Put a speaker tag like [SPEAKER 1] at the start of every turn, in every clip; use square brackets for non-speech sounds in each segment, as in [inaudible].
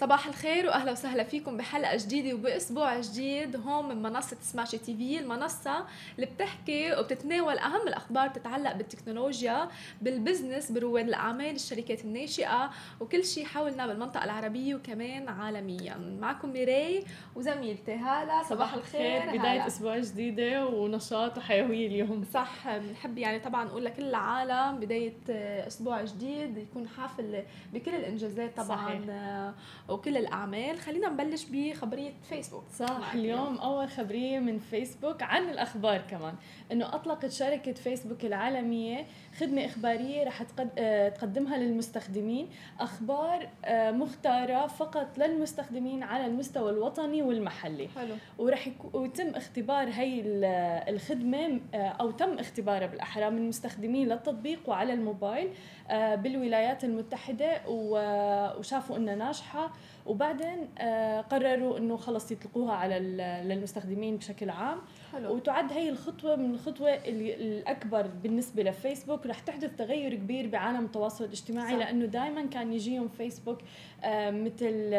[SPEAKER 1] صباح الخير وأهلا وسهلا فيكم بحلقة جديدة وبأسبوع جديد هون من منصة Smashi TV المنصة اللي بتحكي وبتتناول أهم الأخبار تتعلق بالتكنولوجيا بال business برواد الأعمال الشركات الناشئة وكل شيء حولنا بالمنطقة العربية وكمان عالميا. معكم ميراي وزميلتي هاله صباح الخير.
[SPEAKER 2] بداية هالة. أسبوع جديدة ونشاط وحيوية اليوم.
[SPEAKER 1] صح. بنحب يعني طبعا نقول لكل العالم بداية أسبوع جديد يكون حافل بكل الإنجازات طبعا. صحيح. وكل الأعمال خلينا نبلش بخبرية فيسبوك
[SPEAKER 2] صح اليوم أول خبرية من فيسبوك عن الأخبار كمان. إنه أطلقت شركة فيسبوك العالمية خدمة إخبارية رح آه، تقدمها للمستخدمين. أخبار آه، مختارة فقط للمستخدمين على المستوى الوطني والمحلي.
[SPEAKER 1] حلو.
[SPEAKER 2] ورح يتم اختبار هي الخدمة آه، أو تم اختبارها بالأحرى من المستخدمين للتطبيق وعلى الموبايل بالولايات المتحدة وشافوا إنها ناجحة. وبعدين آه، قرروا إنه خلص يطلقوها على للمستخدمين بشكل عام حلو. وتعد هي الخطوة من الخطوة الأكبر بالنسبة لفيسبوك رح تحدث تغير كبير بعالم التواصل الاجتماعي صح. لأنه دائما كان يجيهم فيسبوك آه، مثل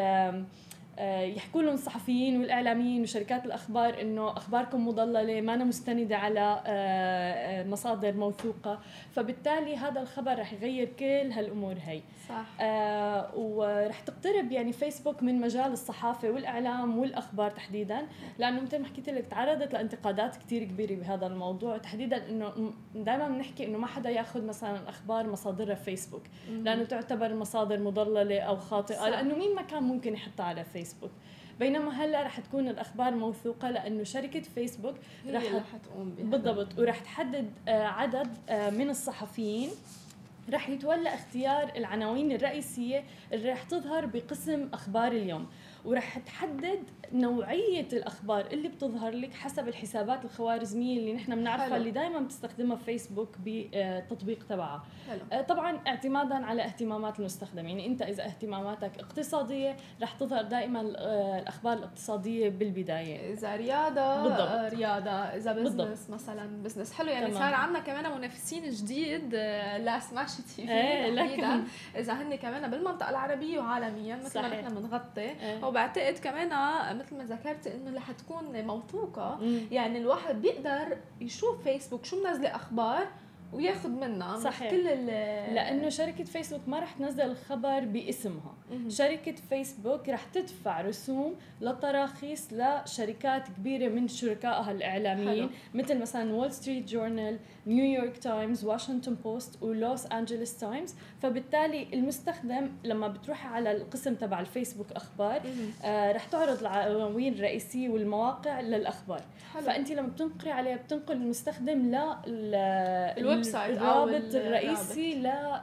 [SPEAKER 2] يحكوا لهم الصحفيين والإعلاميين وشركات الأخبار إنه أخباركم مضللة ما أنا مستندة على آه، آه، مصادر موثوقة. فبالتالي هذا الخبر رح يغير كل هالأمور هي.
[SPEAKER 1] صح.
[SPEAKER 2] آه ورح تقترب يعني فيسبوك من مجال الصحافة والإعلام والأخبار تحديدا لأنه مثل ما حكيت لك تعرضت لانتقادات كثير كبيرة بهذا الموضوع. تحديدا إنه دائما بنحكي إنه ما حدا يأخذ مثلا أخبار مصادرها فيسبوك لأنه تعتبر مصادر مضللة أو خاطئة صح. لأنه مين ما كان ممكن يحطها على فيسبوك بينما هلا رح تكون الأخبار موثوقة لأنه شركة فيسبوك
[SPEAKER 1] رح تقوم
[SPEAKER 2] بها بالضبط ورح تحدد آه، عدد آه، من الصحفيين. رح يتولى اختيار العناوين الرئيسية اللي رح تظهر بقسم أخبار اليوم. ورح تحدد نوعية الأخبار اللي بتظهر لك حسب الحسابات الخوارزمية اللي نحن بنعرفها اللي دائما بتستخدمها فيسبوك بالتطبيق تبعها حلو. آه، طبعا اعتمادا على اهتمامات المستخدم يعني أنت إذا اهتماماتك اقتصادية رح تظهر دائما آه، الأخبار الاقتصادية بالبداية
[SPEAKER 1] إذا رياضة بالضبط. آه، رياضة إذا business مثلا business حلو يعني تمام. صار عندنا كمان منافسين جديد ل
[SPEAKER 2] Smashi TV
[SPEAKER 1] إذا هن كمان بالمنطقة العربية وعالميا مثل ما نحن بنغطي إيه. وبعتقد كمان مثل ما ذكرت إنه رح تكون موثوقة. يعني الواحد بيقدر يشوف فيسبوك شو منزلة أخبار وياخذ منها
[SPEAKER 2] صحيح كل لأنه شركة فيسبوك ما رح تنزل الخبر باسمها مم. شركة فيسبوك رح تدفع رسوم للتراخيص لشركات كبيرة من شركائها الإعلاميين حلو. مثل مثلا وول ستريت جورنال نيويورك تايمز واشنطن بوست ولوس انجلوس تايمز فبالتالي المستخدم لما بتروح على القسم تبع الفيسبوك أخبار آه رح تعرض العناوين الرئيسيه والمواقع للأخبار حلو. فانت لما بتنقري عليها بتنقل المستخدم ل
[SPEAKER 1] ال website
[SPEAKER 2] الرابط الرئيسي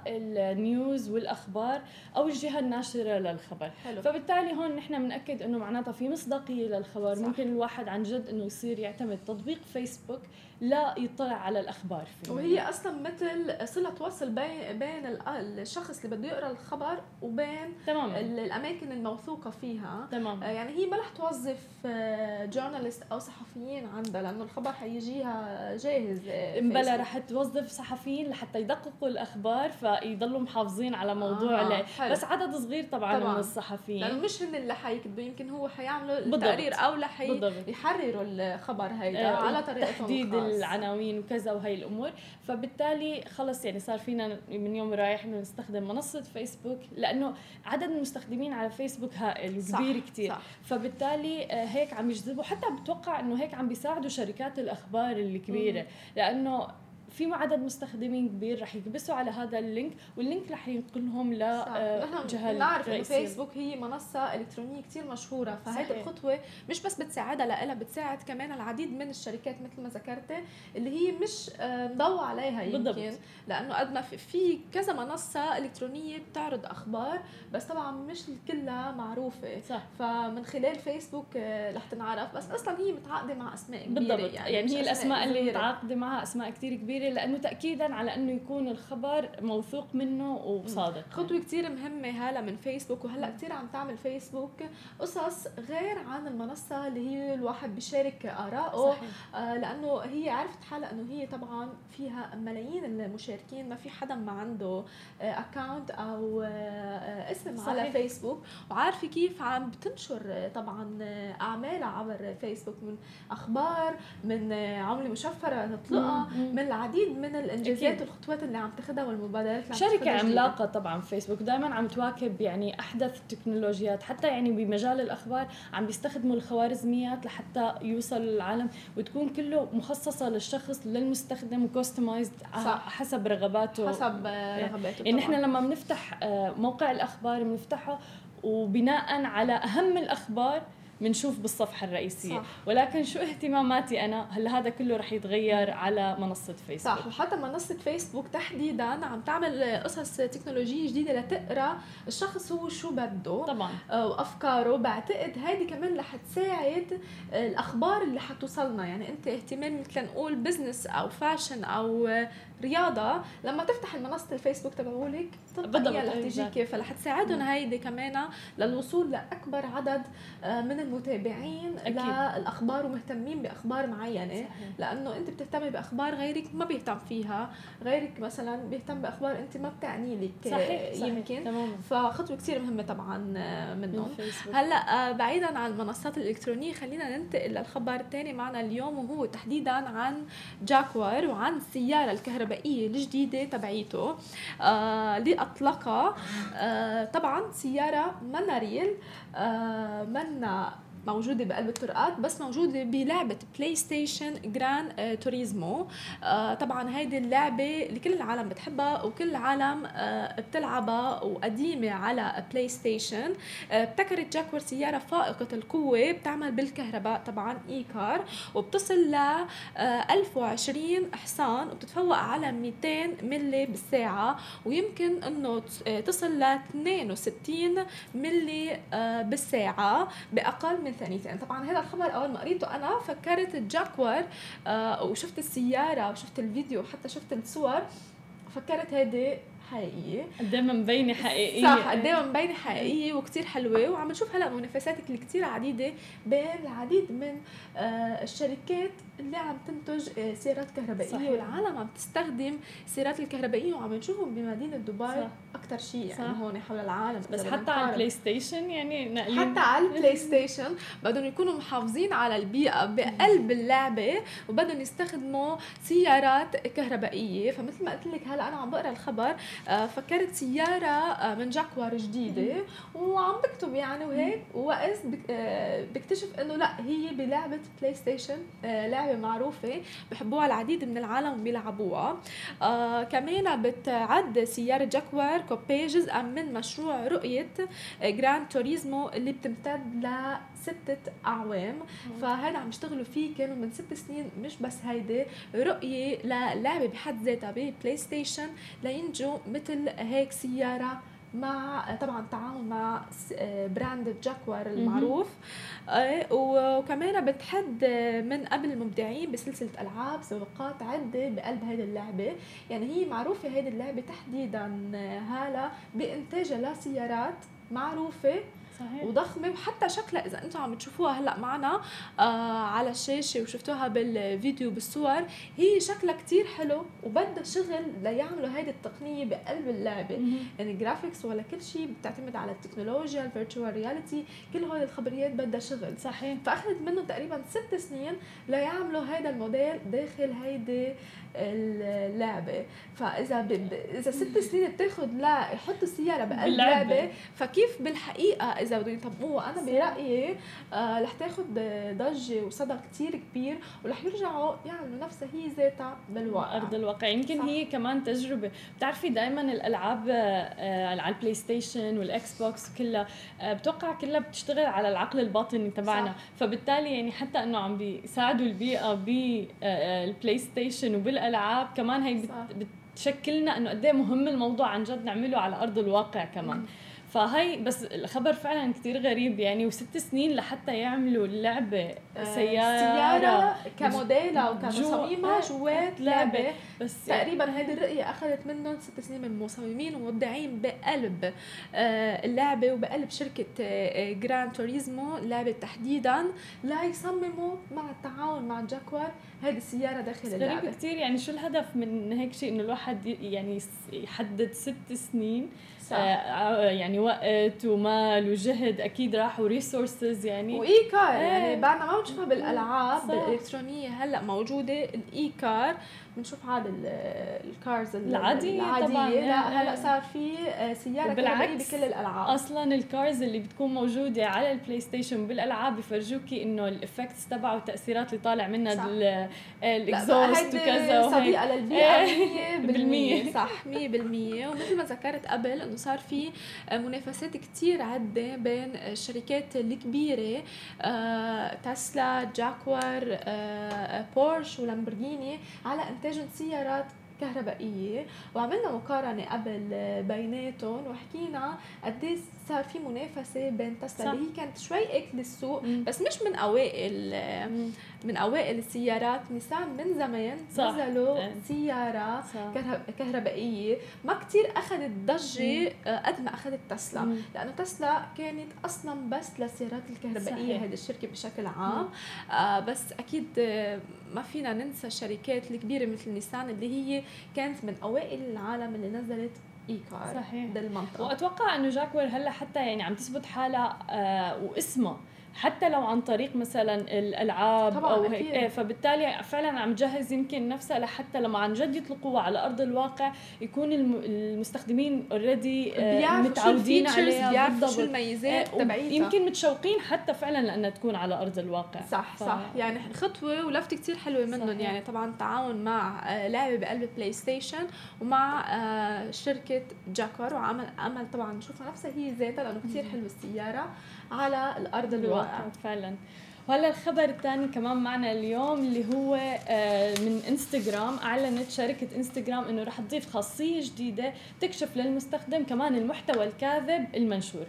[SPEAKER 2] لل news والأخبار أو الجهة الناشرة للخبر حلو. فبالتالي هون نحن بنأكد إنه معناتها في مصداقية للخبر صح. ممكن الواحد عن جد إنه يصير يعتمد تطبيق فيسبوك لا يطلع على الأخبار
[SPEAKER 1] فيه وهي أصلا مثل صلة وصل بين بين الشخص اللي بده يقرأ الخبر وبين
[SPEAKER 2] تمام.
[SPEAKER 1] الأماكن الموثوقة فيها
[SPEAKER 2] تمام.
[SPEAKER 1] آه، يعني هي ما رح توظف journalists آه، أو صحفيين عندها لأنه الخبر حيجيها جاهز
[SPEAKER 2] آه، بلا رح توظف صحفيين لحتى يدققوا الأخبار فيضلوا محافظين على موضوع آه. بس عدد صغير طبعا, طبعا. من الصحفيين.
[SPEAKER 1] لأنه مش هن اللي حيكتبوا يمكن هو حيعملوا التقرير أو يحرروا الخبر هيدا آه. على طريقتهم
[SPEAKER 2] تحديد العناوين وكذا وهي الأمور. فبالتالي خلص يعني صار فينا من يوم رايح إنه نستخدم منصة فيسبوك لأنه عدد المستخدمين على فيسبوك هائل كبير كثير فبالتالي آه، هيك عم يجذبوا. حتى بتوقع إنه هيك عم بيساعدوا شركات الأخبار الكبيرة. لأنه في عدد مستخدمين كبير رح يكبسوا على هذا ال link وال link رح ينقلهم ل
[SPEAKER 1] آه، جهة نعرف إنه فيسبوك هي منصة إلكترونية كثير مشهورة فهيدي الخطوه مش بس بتساعدها لها بتساعد كمان العديد من الشركات مثل ما ذكرتي اللي هي مش آه، مضوي عليها يمكن بالضبط. لأنه قد ما في كذا منصة إلكترونية بتعرض أخبار بس طبعا مش كلها معروفة.
[SPEAKER 2] صح.
[SPEAKER 1] فمن خلال فيسبوك آه، رح تنعرف بس أصلا هي متعاقدة مع أسماء
[SPEAKER 2] كبيرة بالضبط. يعني, يعني هي الأسماء اللي متعاقدة معها أسماء كثير كبيرة كبيره لأنه تاكيدا على أنه يكون الخبر موثوق منه وصادق.
[SPEAKER 1] خطوة كثير مهمة هلا من فيسبوك وهلا كثير عم تعمل فيسبوك قصص غير عن المنصة اللي هي الواحد بيشارك ارائه آه لأنه هي عرفت حالها إنه هي طبعا فيها ملايين المشاركين ما في حدا ما عنده account آه، أو آه، اسم صحيح. على فيسبوك. وعارفة كيف عم بتنشر طبعا أعمالها عبر فيسبوك من أخبار من عملة مشفرة تطلقها من العديد من الانجازات والخطوات اللي عم تاخذها والمبادرات اللي
[SPEAKER 2] شركة عملاقة طبعا فيسبوك دائما عم تواكب يعني أحدث التكنولوجيات حتى يعني بمجال الأخبار عم بيستخدموا الخوارزميات لحتى يوصل للعالم وتكون كله مخصصة للشخص للمستخدم customized حسب رغباته.
[SPEAKER 1] حسب رغباته
[SPEAKER 2] يعني نحن لما بنفتح آه، موقع الأخبار بنفتحه وبناء على أهم الأخبار بنشوف بالصفحة الرئيسية. صح. ولكن شو اهتماماتي أنا؟ هلا هذا كله رح يتغير على منصة فيسبوك
[SPEAKER 1] صح وحتى منصة فيسبوك تحديدا عم تعمل قصص تكنولوجية جديدة لتقرأ الشخص هو شو بده
[SPEAKER 2] طبعا.
[SPEAKER 1] آه، وأفكاره. بعتقد هيدي كمان رح تساعد الأخبار اللي حتوصلنا. يعني أنت اهتمام مثل نقول business أو fashion أو رياضة لما تفتح المنصة الفيسبوك تبعولك
[SPEAKER 2] بالضبط
[SPEAKER 1] رح تجيك فرح تساعدهم هيدي كمان للوصول لأكبر عدد آه، من المتابعين أكيد. للأخبار ومهتمين بأخبار معينة صحيح. لأنه أنت بتهتمي بأخبار غيرك ما بيهتم فيها غيرك مثلا بيهتم بأخبار أنت ما بتعني لك
[SPEAKER 2] صحيح. صحيح.
[SPEAKER 1] يمكن تماما. فخطوة كثير مهمة طبعا آه، منهم هلأ آه، بعيدا عن المنصات الإلكترونية خلينا ننتقل للخبر الثاني معنا اليوم وهو تحديدا عن جاكوار وعن السياره الكهربائية الجديدة تبعيته آه اللي اطلقها آه طبعا سيارة منا real آه منا موجودة بقلب الطرقات بس موجودة بلعبة PlayStation Gran آه Turismo آه طبعا هيدي اللعبة اللي كل العالم بتحبها وكل العالم آه بتلعبها وقديمة على PlayStation آه ابتكرت جاكوار سيارة فائقة القوة بتعمل بالكهرباء طبعا E-car وبتصل ل آه 1020 حصان وبتتفوق على 200 ملي بالساعة. ويمكن إنه آه، تصل ل 62 ملي آه بالساعة بأقل من ثانيتين طبعا هذا الخبر أول ما قريته أنا فكرت جاكور آه وشفت السيارة وشفت الفيديو وحتى شفت الصور فكرت هيدي حقيقية.
[SPEAKER 2] قد إيه مبينة حقيقيه
[SPEAKER 1] صح قد إيه مبينة حقيقية وكثير حلوة وعم نشوف هلأ منافسات كثير عديدة بين العديد من آه الشركات. اللي عم تنتج آه سيارات كهربائية صحيح. والعالم عم تستخدم السيارات الكهربائية وعم نشوفهم بمدينة دبي أكثر شيء يعني هون حول العالم
[SPEAKER 2] بس حتى على ال Play Station يعني
[SPEAKER 1] نقلين حتى على ال PlayStation بدهم يكونوا محافظين على البيئة بقلب اللعبة وبدهم يستخدموا سيارات كهربائية. فمثل ما قلت لك هلأ أنا عم بقرأ الخبر آه، فكرت سيارة آه، من جاكوار جديدة وعم بكتب يعني وهيك ووقت آه، بكتشف إنه لأ هي بلعبة PlayStation لعبة معروفة بحبوها العديد من العالم بيلعبوها. كمان بتعد سيارة جاكوار coupé جزءا من مشروع رؤية Gran Turismo اللي بتمتد ل ستة أعوام فهذا عم يشتغلوا فيه كانوا من ست سنين مش بس هيدي. رؤية للعبة بحد ذاتها ب PlayStation لينتجوا مثل هيك سيارة مع طبعا تعاون مع brand جاكوار المعروف. آه، وكمان بتعد من قبل المبدعين بسلسلة ألعاب سباقات عدة بقلب هذه اللعبة. يعني هي معروفة هذه اللعبة تحديدا هالة بإنتاجها لسيارات معروفة. صحيح. وضخمة وحتى شكلها إذا أنتم عم تشوفوها هلأ معنا آه على الشاشة وشفتوها بالفيديو بالصور هي شكلها كتير حلو وبدها شغل ليعملوا هيدي التقنية بقلب اللعبة. يعني graphics ولا كل شيء بتعتمد على التكنولوجيا ال virtual reality كل هول الخبريات بدها شغل.
[SPEAKER 2] صحيح.
[SPEAKER 1] فأخذت منه تقريبا ست سنين ليعملوا هيدا الموديل داخل هيدي اللعبة. فإذا ب... إذا ست سنين بتاخذ لا يحطوا السيارة بقلب اللعبه فكيف بالحقيقة إذا بدهم يطبقوها؟ أنا برأيي آه رح تاخذ ضجة وصدى كتير كبير ورح يرجعوا يعملوا نفسها هي ذاتها بالواقع.
[SPEAKER 2] أرض الواقع. يمكن صح. هي كمان تجربة. بتعرفي دائما الألعاب آه على البلاي ستيشن والاكس بوكس كلها آه بتوقع كلها بتشتغل على العقل الباطني تبعنا. فبالتالي يعني حتى إنه عم بيساعدوا البيئة بالبلاي ستيشن وبال الألعاب كمان هي بتشكلنا إنه قد إيه مهم الموضوع عن جد نعمله على أرض الواقع كمان. فهي بس الخبر فعلا كتير غريب يعني وست سنين لحتى يعملوا اللعبه
[SPEAKER 1] آه،
[SPEAKER 2] سيارة
[SPEAKER 1] سيارة كموديلها وكتصاميمها
[SPEAKER 2] جوا-
[SPEAKER 1] جوات
[SPEAKER 2] لعبة.
[SPEAKER 1] لعبة
[SPEAKER 2] بس
[SPEAKER 1] تقريبا هذه الرؤية أخذت منهم ست سنين من مصممين ومبدعين بقلب آه، اللعبة وبقلب شركة آه، جران توريزمو اللعبة تحديدا لا يصمموا مع التعاون مع جاكوار هذه السيارة داخل
[SPEAKER 2] غريب
[SPEAKER 1] اللعبة
[SPEAKER 2] كتير يعني شو الهدف من هيك شيء إنه الواحد يعني يحدد ست سنين
[SPEAKER 1] صح.
[SPEAKER 2] آه يعني وقت ومال وجهد أكيد راحوا resources يعني
[SPEAKER 1] و e-car
[SPEAKER 2] إيه.
[SPEAKER 1] يعني بعدنا ما بنشوفها بالألعاب
[SPEAKER 2] صح.
[SPEAKER 1] بالالكترونيه هلأ موجودة ال e-car بنشوف عاد ال- ال cars ال-
[SPEAKER 2] العادية. طبعاً.
[SPEAKER 1] لا. هلا صار في آه،
[SPEAKER 2] وبالعكس،
[SPEAKER 1] كهربائيه بكل الألعاب.
[SPEAKER 2] أصلا ال cars اللي بتكون موجودة على البلاي ستيشن بالألعاب بفرجوكي إنه ال effects تبعه والتاثيرات اللي طالع منها ال
[SPEAKER 1] exhaust
[SPEAKER 2] وكذا
[SPEAKER 1] للبيئه [laughs]
[SPEAKER 2] إيه،
[SPEAKER 1] 100%
[SPEAKER 2] بالمية.
[SPEAKER 1] صح 100% ومثل ما ذكرت قبل إنه صار في آه، منافسات كتير عدة بين الشركات الكبيرة آه، تسلا جاكوار آه، بورش ولامبورغيني على انتاج سيارات كهربائية وعملنا مقارنة قبل بيناتهم وحكينا قديش صار في منافسه بين تسلا. اللي هي كانت شوي اكل السوق
[SPEAKER 2] مم.
[SPEAKER 1] بس مش من أوائل
[SPEAKER 2] مم.
[SPEAKER 1] من أوائل السيارات نيسان من زمان
[SPEAKER 2] صح.
[SPEAKER 1] نزلوا
[SPEAKER 2] إيه.
[SPEAKER 1] سيارة
[SPEAKER 2] صح.
[SPEAKER 1] كهرب- كهربائية ما كتير أخذت ضجة آه، قد ما أخذت تسلا. لأنه تسلا كانت أصلا بس للسيارات
[SPEAKER 2] الكهربائية.
[SPEAKER 1] هذه الشركة بشكل عام آه بس أكيد آه، ما فينا ننسى الشركات الكبيرة مثل نيسان اللي هي كانت من أوائل العالم اللي نزلت e-car
[SPEAKER 2] صحيح.
[SPEAKER 1] بالمنطقة
[SPEAKER 2] وأتوقع إنه جاكوار هلأ حتى يعني عم تثبت حالها آه واسمها حتى لو عن طريق مثلا الألعاب
[SPEAKER 1] طبعاً أو.
[SPEAKER 2] هيك. إيه فبالتالي فعلا عم تجهز يمكن نفسها لحتى لما عن جد يطلقوها على أرض الواقع يكون الم- المستخدمين
[SPEAKER 1] already شو
[SPEAKER 2] متعودين عليها.
[SPEAKER 1] بيعرفوا شو. الميزات
[SPEAKER 2] إيه،
[SPEAKER 1] تبعيتها.
[SPEAKER 2] يمكن متشوقين حتى فعلا لأنها تكون على أرض الواقع.
[SPEAKER 1] صح
[SPEAKER 2] ف-
[SPEAKER 1] صح. يعني خطوة ولفته كتير حلوة منهم. يعني طبعا تعاون مع آه، لعبة بقلب بلاي ستيشن ومع آه، شركة جاكوار وعمل عمل طبعا نشوفها نفسها هي ذاتها لأنه كتير حلوة السيارة. على الأرض الواقع.
[SPEAKER 2] فعلا. وهلا الخبر الثاني كمان معنا اليوم اللي هو آه، من إنستغرام أعلنت شركة إنستغرام إنه رح تضيف خاصية جديدة تكشف للمستخدم كمان المحتوى الكاذب المنشور.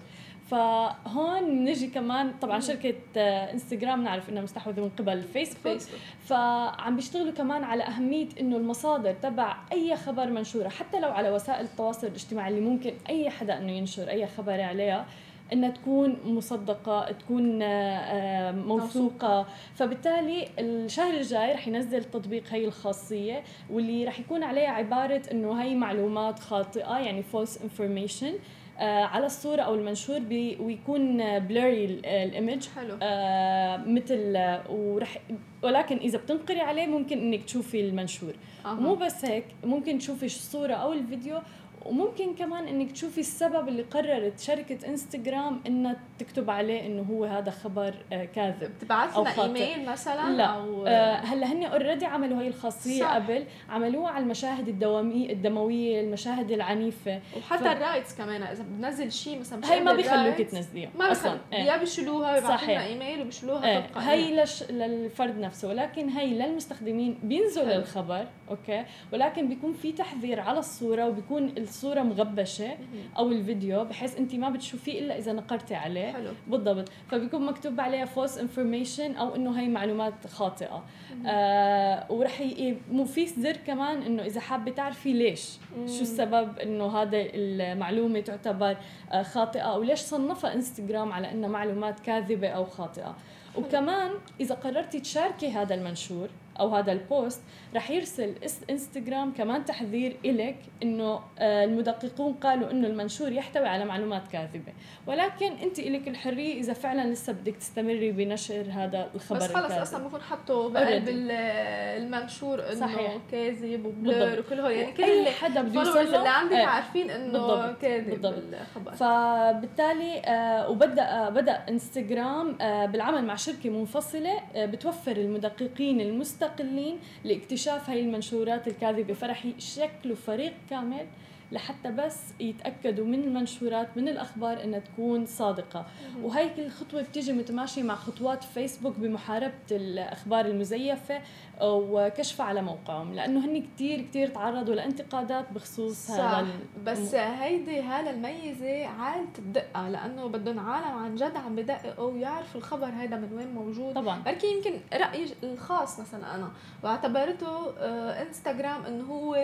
[SPEAKER 2] فهون نجي كمان طبعا شركة آه، إنستغرام نعرف إنها مستحوذة من قبل فيسبوك فعم بيشتغلوا كمان على أهمية إنه المصادر تبع أي خبر منشورة حتى لو على وسائل التواصل الاجتماعي اللي ممكن أي حدا إنه ينشر أي خبر عليها إنها تكون مصدقة تكون آه، آه، موثوقة. فبالتالي الشهر الجاي رح ينزل تطبيق هي الخاصية واللي رح يكون عليها عبارة إنه هي معلومات خاطئة يعني false information آه، على الصورة أو المنشور بي ويكون blurry ال image
[SPEAKER 1] حلو.
[SPEAKER 2] آه مثل ورح ولكن إذا بتنقري عليه ممكن إنك تشوفي المنشور.
[SPEAKER 1] أها.
[SPEAKER 2] ومو بس هيك ممكن تشوفي الصورة أو الفيديو وممكن كمان إنك تشوفي السبب اللي قررت شركة إنستغرام إنها تكتب عليه إنه هو هذا خبر آه كاذب أو
[SPEAKER 1] لنا. إيميل مثلا
[SPEAKER 2] لا
[SPEAKER 1] أو
[SPEAKER 2] آه هلأ هن already عملوا هي الخاصية
[SPEAKER 1] صح.
[SPEAKER 2] قبل عملوها على المشاهد الدوامي الدموية المشاهد العنيفة
[SPEAKER 1] وحتى
[SPEAKER 2] ف-
[SPEAKER 1] ال rights كمان إذا بنزل شيء مثلا
[SPEAKER 2] هي ما بيخلوك تنزليها
[SPEAKER 1] ما
[SPEAKER 2] أصلا
[SPEAKER 1] بيخلوا
[SPEAKER 2] إيه.
[SPEAKER 1] يا بيشيلوها ويبعثوا
[SPEAKER 2] صحيح.
[SPEAKER 1] لنا إيميل وبيشيلوها
[SPEAKER 2] إيه
[SPEAKER 1] تلقائيا
[SPEAKER 2] هي لش... للفرد نفسه ولكن هي للمستخدمين بينزل. الخبر okay ولكن بيكون في تحذير على الصورة وبيكون الصورة مغبشة أو الفيديو بحيث أنت ما بتشوفيه إلا إذا نقرتي عليه.
[SPEAKER 1] حلو.
[SPEAKER 2] بالضبط. فبيكون مكتوب عليها false information أو إنه هي معلومات خاطئة. آه ورح ي... مو في زر كمان إنه إذا حابة تعرفي ليش؟
[SPEAKER 1] مم.
[SPEAKER 2] شو السبب إنه هذا المعلومة تعتبر آه، خاطئة؟ أو ليش صنفها انستغرام على انها معلومات كاذبة أو خاطئة؟ وكمان إذا قررتي تشاركي هذا المنشور أو هذا البوست رح يرسل إنستغرام كمان تحذير إلك إنه آه، المدققون قالوا إنه المنشور يحتوي على معلومات كاذبة ولكن أنت إلك الحرية إذا فعلا لسه بدك تستمري بنشر هذا الخبر
[SPEAKER 1] بس خلص. أصلا بكون حطوا بقلب المنشور
[SPEAKER 2] إنه.
[SPEAKER 1] كاذب و
[SPEAKER 2] blur.
[SPEAKER 1] وكل هول يعني كل
[SPEAKER 2] أي
[SPEAKER 1] اللي
[SPEAKER 2] حدا بده
[SPEAKER 1] اللي عندك
[SPEAKER 2] إيه.
[SPEAKER 1] عارفين إنه
[SPEAKER 2] بالضبط.
[SPEAKER 1] كاذب
[SPEAKER 2] بالضبط.
[SPEAKER 1] الخبر
[SPEAKER 2] فبالتالي آه، وبدأ آه، بدأ إنستغرام آه، بالعمل مع شركة منفصلة آه، بتوفر المدققين المستقلين لاكتشاف هاي المنشورات الكاذبة. فرح يشكلوا فريق كامل لحتى بس يتأكدوا من المنشورات من الأخبار إنها تكون صادقة. وهي كل خطوة بتيجي متماشية مع خطوات فيسبوك بمحاربة الأخبار المزيفة وكشفها على موقعهم. لأنه هن كثير كثير تعرضوا لانتقادات بخصوص
[SPEAKER 1] صح. هذا بس هيدي هلا الميزة عالة الدقه لأنه بدهم عالم عن جد عم بدققوا ويعرفوا الخبر هيدا من وين موجود.
[SPEAKER 2] طبعا.
[SPEAKER 1] بركي يمكن رأيي الخاص مثلا أنا واعتبرته آه، انستغرام إنه هو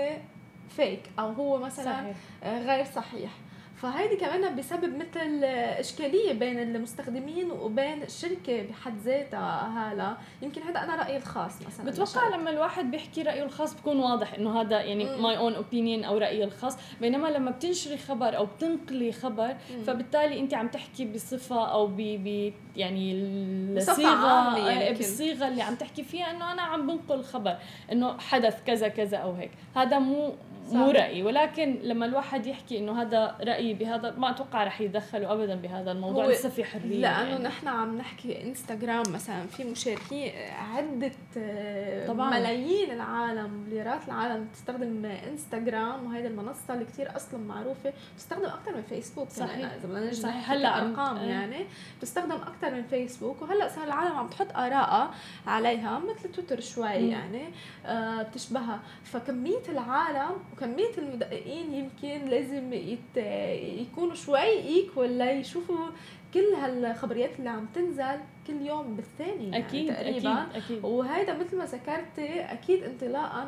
[SPEAKER 1] فيك أو هو مثلا صحيح. آه، غير صحيح. فهيدي كمان بسبب مثل إشكالية بين المستخدمين وبين الشركة بحد ذاتها هلا. يمكن هذا أنا رأيي الخاص مثلا.
[SPEAKER 2] بتوقع لما الواحد بيحكي رأيه الخاص بكون واضح إنه هذا يعني my own opinion أو رأيي الخاص. بينما لما بتنشري خبر أو بتنقلي خبر مم. فبالتالي أنت عم تحكي بصفة أو ب يعني الصيغه يعني. بالصيغة اللي عم تحكي فيها إنه أنا عم بنقل خبر إنه حدث كذا كذا أو هيك. هذا مو مو رايي ولكن لما الواحد يحكي إنه هذا رايي بهذا ما أتوقع رح يدخلوا ابدا بهذا الموضوع. لسه في حرية
[SPEAKER 1] لأنه يعني. نحن عم نحكي إنستغرام مثلا في مشاركين عدة طبعا. ملايين العالم مليارات العالم تستخدم إنستغرام وهيدي المنصة اللي كثير أصلا معروفة. تستخدم أكثر من فيسبوك
[SPEAKER 2] صحيح.
[SPEAKER 1] إذا
[SPEAKER 2] بدنا صحيح. هلأ
[SPEAKER 1] ارقام آه. يعني تستخدم أكثر من فيسبوك. وهلأ صار العالم عم تحط ارائها عليها مثل تويتر شوي يعني آه بتشبهها. فكمية العالم وكمية المدققين يمكن لازم يت... يكونوا شوي equal ليشوفوا كل هالخبريات اللي عم تنزل. كل يوم بالثاني
[SPEAKER 2] يعني أكيد تقريبا.
[SPEAKER 1] أكيد, أكيد. وهيدا مثل ما ذكرتي أكيد انطلاقا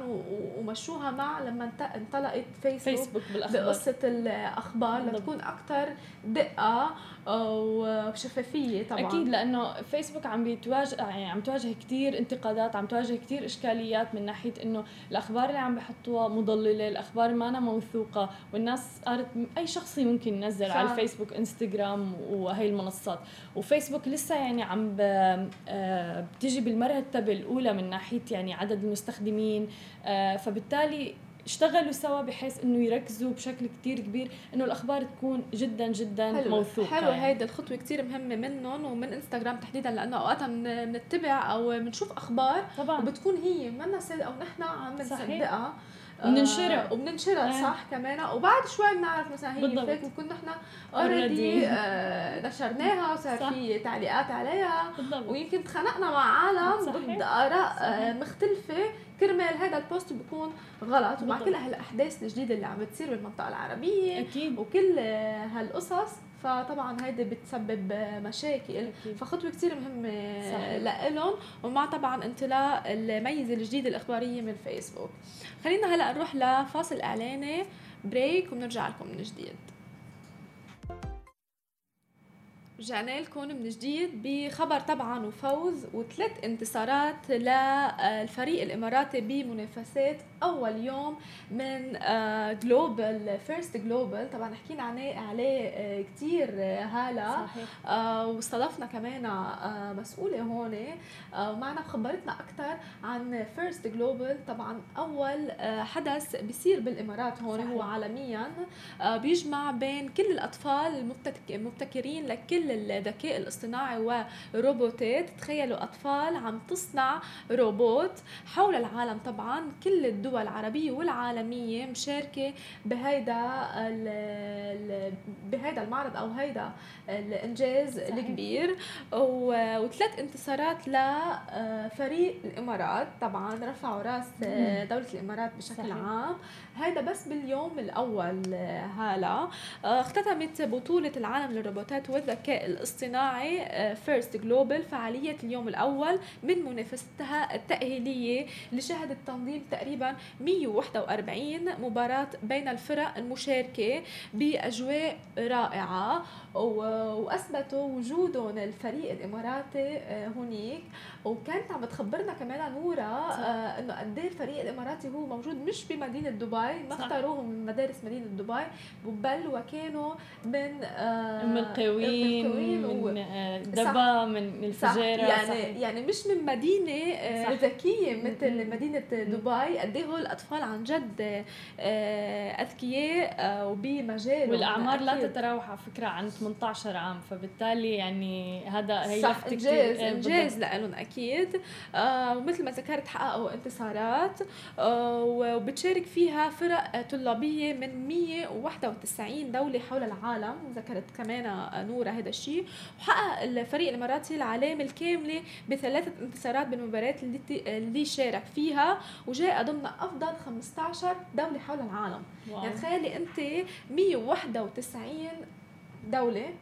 [SPEAKER 1] ومشوها مع لما انطلقت فيسبوك, فيسبوك بالأخبار. بقصة الأخبار لتكون أكثر دقة وشفافية طبعا.
[SPEAKER 2] أكيد لأنه فيسبوك عم بيتواجه يعني عم تواجه كثير انتقادات عم تواجه كثير إشكاليات من ناحية إنه الأخبار اللي عم بحطوها مضللة الأخبار ما أنا موثوقة والناس صارت أي شخص ممكن ينزل على الفيسبوك إنستغرام وهي المنصات. وفيسبوك لسه يعني عم آه، بتيجي بالمرتبه الأولى من ناحية يعني عدد المستخدمين آه، فبالتالي اشتغلوا سوا بحيث إنه يركزوا بشكل كتير كبير إنه الأخبار تكون جدا جدا
[SPEAKER 1] حلو.
[SPEAKER 2] موثوقة
[SPEAKER 1] حلو يعني. هيدي الخطوة كتير مهمة منهم ومن إنستغرام تحديدا لأنه اوقات بنتبع أو بنشوف أخبار
[SPEAKER 2] طبعا
[SPEAKER 1] وبتكون هي منا صادقه ونحن عم نصدقها
[SPEAKER 2] وبننشرها
[SPEAKER 1] آه. وبننشرها آه. صح كمان. وبعد شوي بنعرف مثلا هي فيك بنكون نحن اوريدي آه نشرناها وصار في تعليقات عليها.
[SPEAKER 2] بالضبط.
[SPEAKER 1] ويمكن تخانقنا مع عالم ضد آراء آه مختلفة. كرمال هذا البوست بيكون غلط. ومع كل هالأحداث الجديدة اللي عم بتصير بالمنطقة العربية
[SPEAKER 2] أكيد.
[SPEAKER 1] وكل هالقصص فطبعا هيدي بتسبب مشاكل. أكيد. فخطوة كثير مهمة لإلهم ومع طبعا انطلاق الميزة الجديدة الإخبارية من فيسبوك خلينا هلأ نروح لفاصل إعلاني break وبنرجع لكم من جديد. رجعنا لكم من جديد بخبر طبعا وفوز وثلاث انتصارات للفريق الإماراتي بمنافسات أول يوم من Global First Global طبعا حكينا عليه عليه آه، كثير آه، هلا
[SPEAKER 2] صحيح.
[SPEAKER 1] آه، واستضفنا كمان مسؤولة هون. ومعنا خبرتنا أكثر عن First Global طبعا أول حدث بيصير بالإمارات هون صحيح. هو عالميا بيجمع بين كل الأطفال المبتكرين لكل الذكاء الاصطناعي وروبوتات. تخيلوا أطفال عم تصنع روبوت حول العالم. طبعا كل الدول العربية والعالمية مشاركة بهيدا بهيدا المعرض أو هيدا الإنجاز صحيح. الكبير. وثلاث انتصارات لفريق الإمارات. طبعا رفعوا رأس دولة الإمارات بشكل صحيح. عام. هيدا بس باليوم الأول هلا. اختتمت بطولة العالم للروبوتات والذكاء الاصطناعي First Global فعالية اليوم الأول من منافستها التأهيلية اللي شهدت تنظيم تقريبا 141 مباراة بين الفرق المشاركة بأجواء رائعة. وأثبتوا وجودهم الفريق الإماراتي آه، هنيك. وكانت عم تخبرنا كمان نورا آه، إنه قد إيه الفريق الإماراتي هو موجود مش بمدينة دبي ما اختاروهم من مدارس مدينة دبي بل وكانوا من
[SPEAKER 2] آه، من القوين من دبا من الفجيرة
[SPEAKER 1] يعني صحيح. يعني مش من مدينة صح. ذكية مثل مدينة دبي. قد إيه الأطفال عن جد أذكياء وبمجال
[SPEAKER 2] والأعمار لا تتراوح على فكرة عن 18 عام فبالتالي يعني هذا هي
[SPEAKER 1] صح انجاز انجاز لهم أكيد. ومثل ما ذكرت حققوا انتصارات وبتشارك فيها فرق طلابية من 191 دولة حول العالم. ذكرت كمان نورة هذا الشيء. وحقق الفريق الإماراتي العلامة الكاملة بثلاثة انتصارات بالمباريات اللي اللي شارك فيها وجاء ضمن أفضل 15 دولة حول العالم. واو. يعني تخيلي أنت 191 دولة.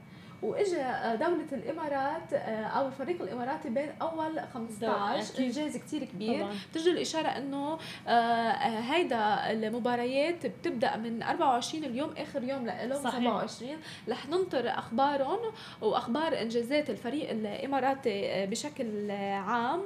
[SPEAKER 1] واجى آه، دولة الإمارات آه، أو الفريق الإماراتي بين أول 15 انجاز كثير كبير. بتجي الإشارة إنه آه، هيدا المباريات بتبدأ من 24 اليوم آخر يوم لهم 27 رح ننطر أخبارهم وأخبار إنجازات الفريق الإماراتي بشكل عام.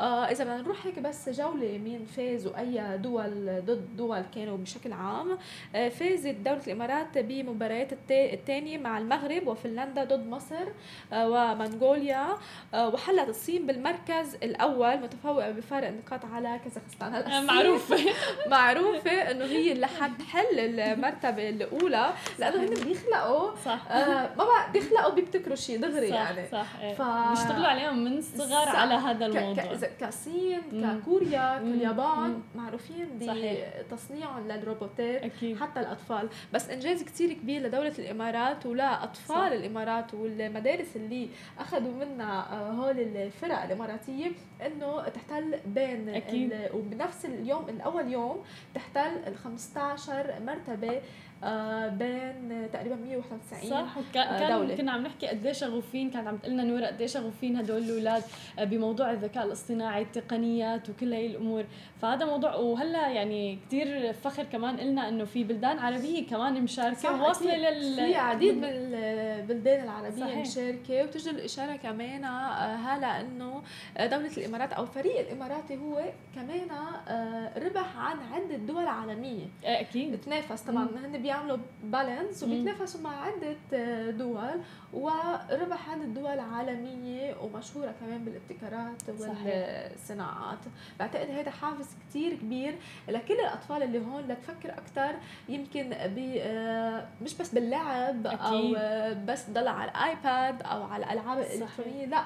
[SPEAKER 1] إذا بدنا نروح هيك بس جولة مين فاز وأي دول ضد دول كانوا بشكل عام. فازت دولة الإمارات بمباريات الثانية مع المغرب وفنلندا ضد مصر آه، ومنغوليا آه، وحلت الصين بالمركز الأول متفوقة بفارق نقاط على كازاخستان.
[SPEAKER 2] هلا معروفه [laughs]
[SPEAKER 1] معروفة إنه هي اللي حتحل المرتبة الأولى لأنه هن بيخلقوا صح. آه ما بقى بيخلقوا بيبتكروا شيء دغري
[SPEAKER 2] صح
[SPEAKER 1] يعني.
[SPEAKER 2] صح إيه. ف... بيشتغلوا عليهم من الصغر على هذا الموضوع.
[SPEAKER 1] ك... كصين ككوريا كاليابان معروفين بتصنيعهم للروبوتات أكيد. حتى الأطفال. بس إنجاز كثير كبير لدولة الإمارات ولا أطفال الإمارات والمدارس اللي أخذوا منها آه، هول الفرق الإماراتية إنه تحتل بين أكيد. وبنفس اليوم الأول يوم تحتل ال 15 مرتبة آه، بين تقريبا 191
[SPEAKER 2] صح كان دولة. كنا عم نحكي قد إيه شغوفين كانت عم تقلنا نورا قد إيه شغوفين هدول الأولاد آه، بموضوع الذكاء الاصطناعي التقنيات وكل هي الأمور فهذا موضوع وهلا يعني كثير فخر كمان قلنا إنه في بلدان عربية كمان مشاركة
[SPEAKER 1] واصلة لل في عديد من البلدان العربية صحيح. مشاركة وتجي الإشارة كمان آه، هلا إنه دولة الإمارات أو فريق الإماراتي هو كمان ربح عن عدة دول عالمية.
[SPEAKER 2] أكيد.
[SPEAKER 1] بتنافس طبعا هن بيعملوا بالانس وبيتنافسوا مع عدة آه، دول وربح عدة دول عالمية ومشهورة كمان بالابتكارات والصناعات. بعتقد هذا حافز كتير كبير لكل الأطفال اللي هون لتفكر أكثر يمكن آه، مش بس باللعب. أو بس ضل على الآيباد أو على الألعاب الإلكترونية لا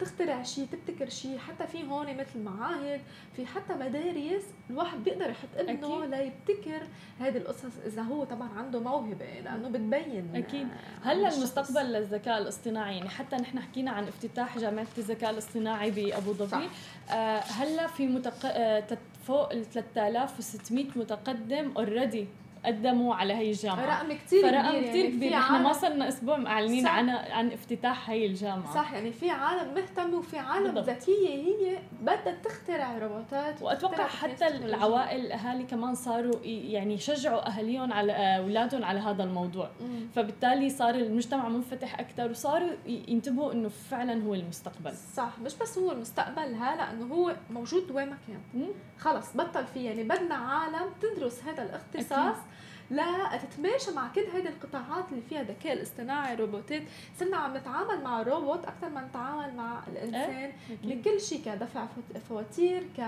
[SPEAKER 1] تخترع شيء تبتكر شيء حتى في هون مثل معاهد في حتى مدارس الواحد بيقدر يحط ابنه ليبتكر هذه القصص إذا هو طبعا عنده موهبة لأنه بتبين
[SPEAKER 2] أكيد. هلأ المستقبل للذكاء الاصطناعي يعني حتى نحن حكينا عن افتتاح جامعة الذكاء الاصطناعي بأبو ظبي. آه هلأ في متق... آه فوق ال 3600 متقدم اوريدي قدموا على هي الجامعة.
[SPEAKER 1] رقم كثير كبير
[SPEAKER 2] رقم كثير يعني كبير. نحن ما صرنا أسبوع معلنين عن عن افتتاح هي الجامعة.
[SPEAKER 1] صح يعني في عالم مهتمه وفي عالم ذكية هي بدها تخترع روبوتات
[SPEAKER 2] وأتوقع حتى العوائل الاهالي كمان صاروا يعني يشجعوا أهاليهم على أولادهم على هذا الموضوع. مم. فبالتالي صار المجتمع منفتح أكثر وصاروا ينتبهوا إنه فعلا هو المستقبل.
[SPEAKER 1] صح مش بس هو المستقبل هلا إنه هو موجود وين ما كان. خلص بطل فيه. يعني بدنا عالم تدرس هذا الاختصاص أكيد. لا تتماشى مع كل هذه القطاعات اللي فيها ذكاء الاصطناعي روبوتات. صرنا عم نتعامل مع الروبوت أكثر ما نتعامل مع الإنسان لكل شيء كدفع فواتير ك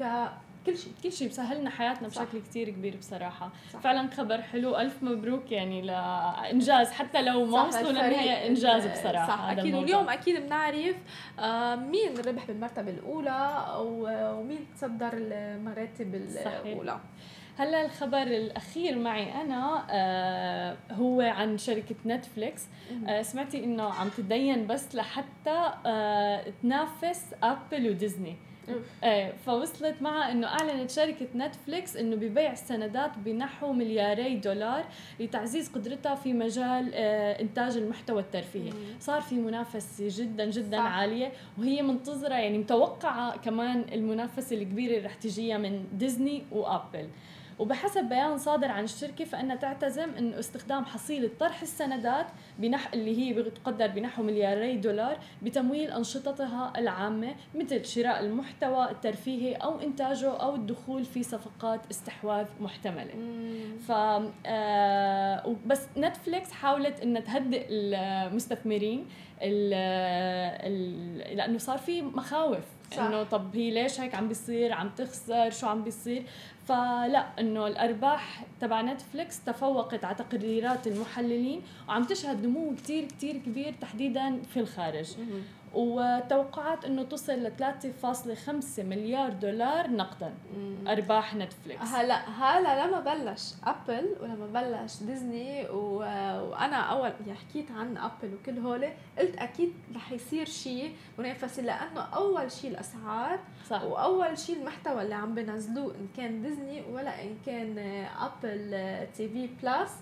[SPEAKER 1] ك كل شيء
[SPEAKER 2] كل شيء بسهلنا حياتنا صح. بشكل كثير كبير بصراحة. صح. فعلا خبر حلو. ألف مبروك يعني لإنجاز حتى لو ما وصلوا للنهاية إنجاز بصراحة
[SPEAKER 1] صح أكيد واليوم أكيد بنعرف آه، مين ربح بالمرتبة الأولى ومين تصدر المراتب الأولى. صحيح.
[SPEAKER 2] هلا الخبر الأخير معي أنا آه هو عن شركة نتفليكس. آه سمعتي إنه عم تدين بس لحتى آه تنافس أبل وديزني. إيه فوصلت معها إنه أعلنت شركة نتفليكس إنه ببيع السندات بنحو ملياري دولار لتعزيز قدرتها في مجال آه إنتاج المحتوى الترفيهي. صار في منافسة جدا جدا صح. عالية وهي منتظرة يعني متوقعة كمان المنافسة الكبيرة اللي رح تجيها من ديزني وآبل. وبحسب بيان صادر عن الشركة فإنها تعتزم انه استخدام حصيلة طرح السندات بنحو اللي هي بتقدر بنحو ملياري دولار بتمويل أنشطتها العامة مثل شراء المحتوى الترفيهي أو إنتاجه أو الدخول في صفقات استحواذ محتملة. ف آه بس نتفليكس حاولت إنها تهدئ المستثمرين ال ال لأنه صار في مخاوف إنه طب هي ليش هيك عم بيصير؟ عم تخسر؟ شو عم بيصير؟ فلا إنه الأرباح تبع نتفليكس تفوقت على تقريرات المحللين وعم تشهد نمو كتير كتير كبير تحديدا في الخارج. وتوقعات إنه تصل ل 3.5 مليار دولار نقدا. أرباح نتفليكس.
[SPEAKER 1] هلا هلا لما بلش أبل ولما بلش ديزني و... وأنا أول يعني حكيت عن أبل وكل هول قلت أكيد رح يصير شيء منافسة لأنه أول شيء الأسعار صح. وأول شيء المحتوى اللي عم بينزلوه إن كان ديزني ولا إن كان Apple TV Plus.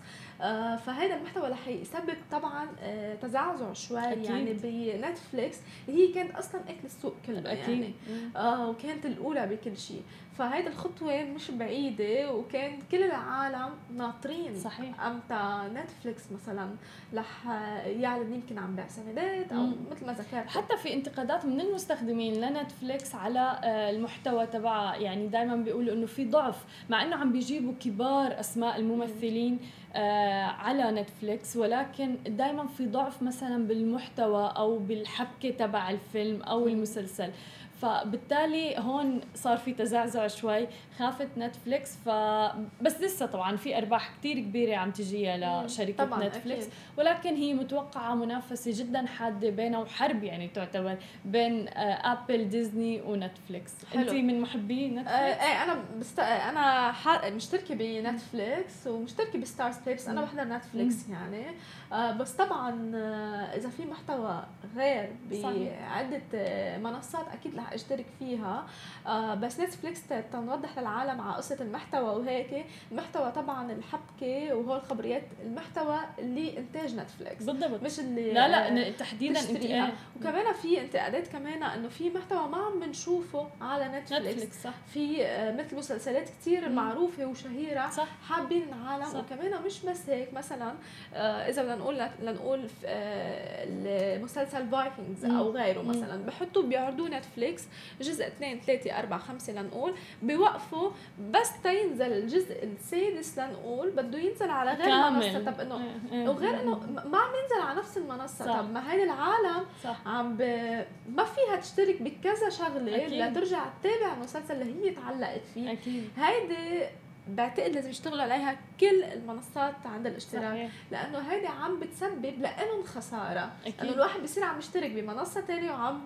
[SPEAKER 1] فهذا المحتوى رح يسبب طبعا آه تزعزع شوي أكيد. يعني بنتفليكس هي كانت أصلا أكل السوق كله أكيد. يعني. آه وكانت الأولى بكل شيء. فهيدي الخطوة مش بعيدة وكان كل العالم ناطرين
[SPEAKER 2] صحيح.
[SPEAKER 1] إمتى نتفليكس مثلا رح يعلن يمكن عن بيع سندات أو مم. مثل ما ذكرت.
[SPEAKER 2] حتى في انتقادات من المستخدمين لنتفليكس على آه، المحتوى تبعها يعني دائما بيقولوا إنه في ضعف مع إنه عم بيجيبوا كبار أسماء الممثلين. آه على نتفليكس ولكن دائما في ضعف مثلا بالمحتوى أو بالحبكة تبع الفيلم أو المسلسل. فبالتالي هون صار في تزعزع شوي. خافت نتفليكس ف بس لسه طبعا في أرباح كتير كبيرة عم تجيها لشركة طبعاً نتفليكس أكيد. ولكن هي متوقعة منافسة جدا حادة بينها وحرب يعني تعتبر بين ابل ديزني ونتفليكس. انت من محبي نتفليكس آه
[SPEAKER 1] إيه أنا بست... أنا ح... مشتركة بنتفليكس ومشتركة ب Starz Play بس أنا بحضر نتفليكس يعني. آه بس طبعا آه إذا في محتوى غير بعدة آه، منصات أكيد رح أشترك فيها آه بس نتفليكس تنوضح للعالم على قصة المحتوى وهيك المحتوى طبعا الحبكة وهول الخبريات المحتوى اللي انتاج نتفليكس
[SPEAKER 2] بالضبط
[SPEAKER 1] مش اللي
[SPEAKER 2] لا لا تحديدا
[SPEAKER 1] انت
[SPEAKER 2] آه.
[SPEAKER 1] وكمان في انتقادات كمان إنه في محتوى ما عم بنشوفه على نتفليكس, نتفليكس
[SPEAKER 2] صح.
[SPEAKER 1] في آه مثل مسلسلات كثير معروفة وشهيرة صح. حابين العالم صح. وكمان مش بس هيك مثلا آه إذا بدنا نقول لنقول آه المسلسل Vikings أو غيره مثلا بحطوا بيعرضوه نتفليكس جزء اثنين ثلاثة أربعة خمسة لنقول بوقفوا بس تينزل الجزء السادس لنقول بده ينزل على غير كامل. منصة طب إنه إيه، إيه، وغير إنه ما عم ينزل على نفس المنصة صح. طب ما هيدي العالم صح. عم ب... ما فيها تشترك بكذا شغلة لترجع تتابع المسلسل اللي هي تعلقت فيه
[SPEAKER 2] أكيد.
[SPEAKER 1] هيدي بعتقد لازم يشتغلوا عليها كل المنصات عند الاشتراك صحيح. لأنه هيدي عم بتسبب لهم خسارة أكيد. انه الواحد بصير عم يشترك بمنصة ثانية وعم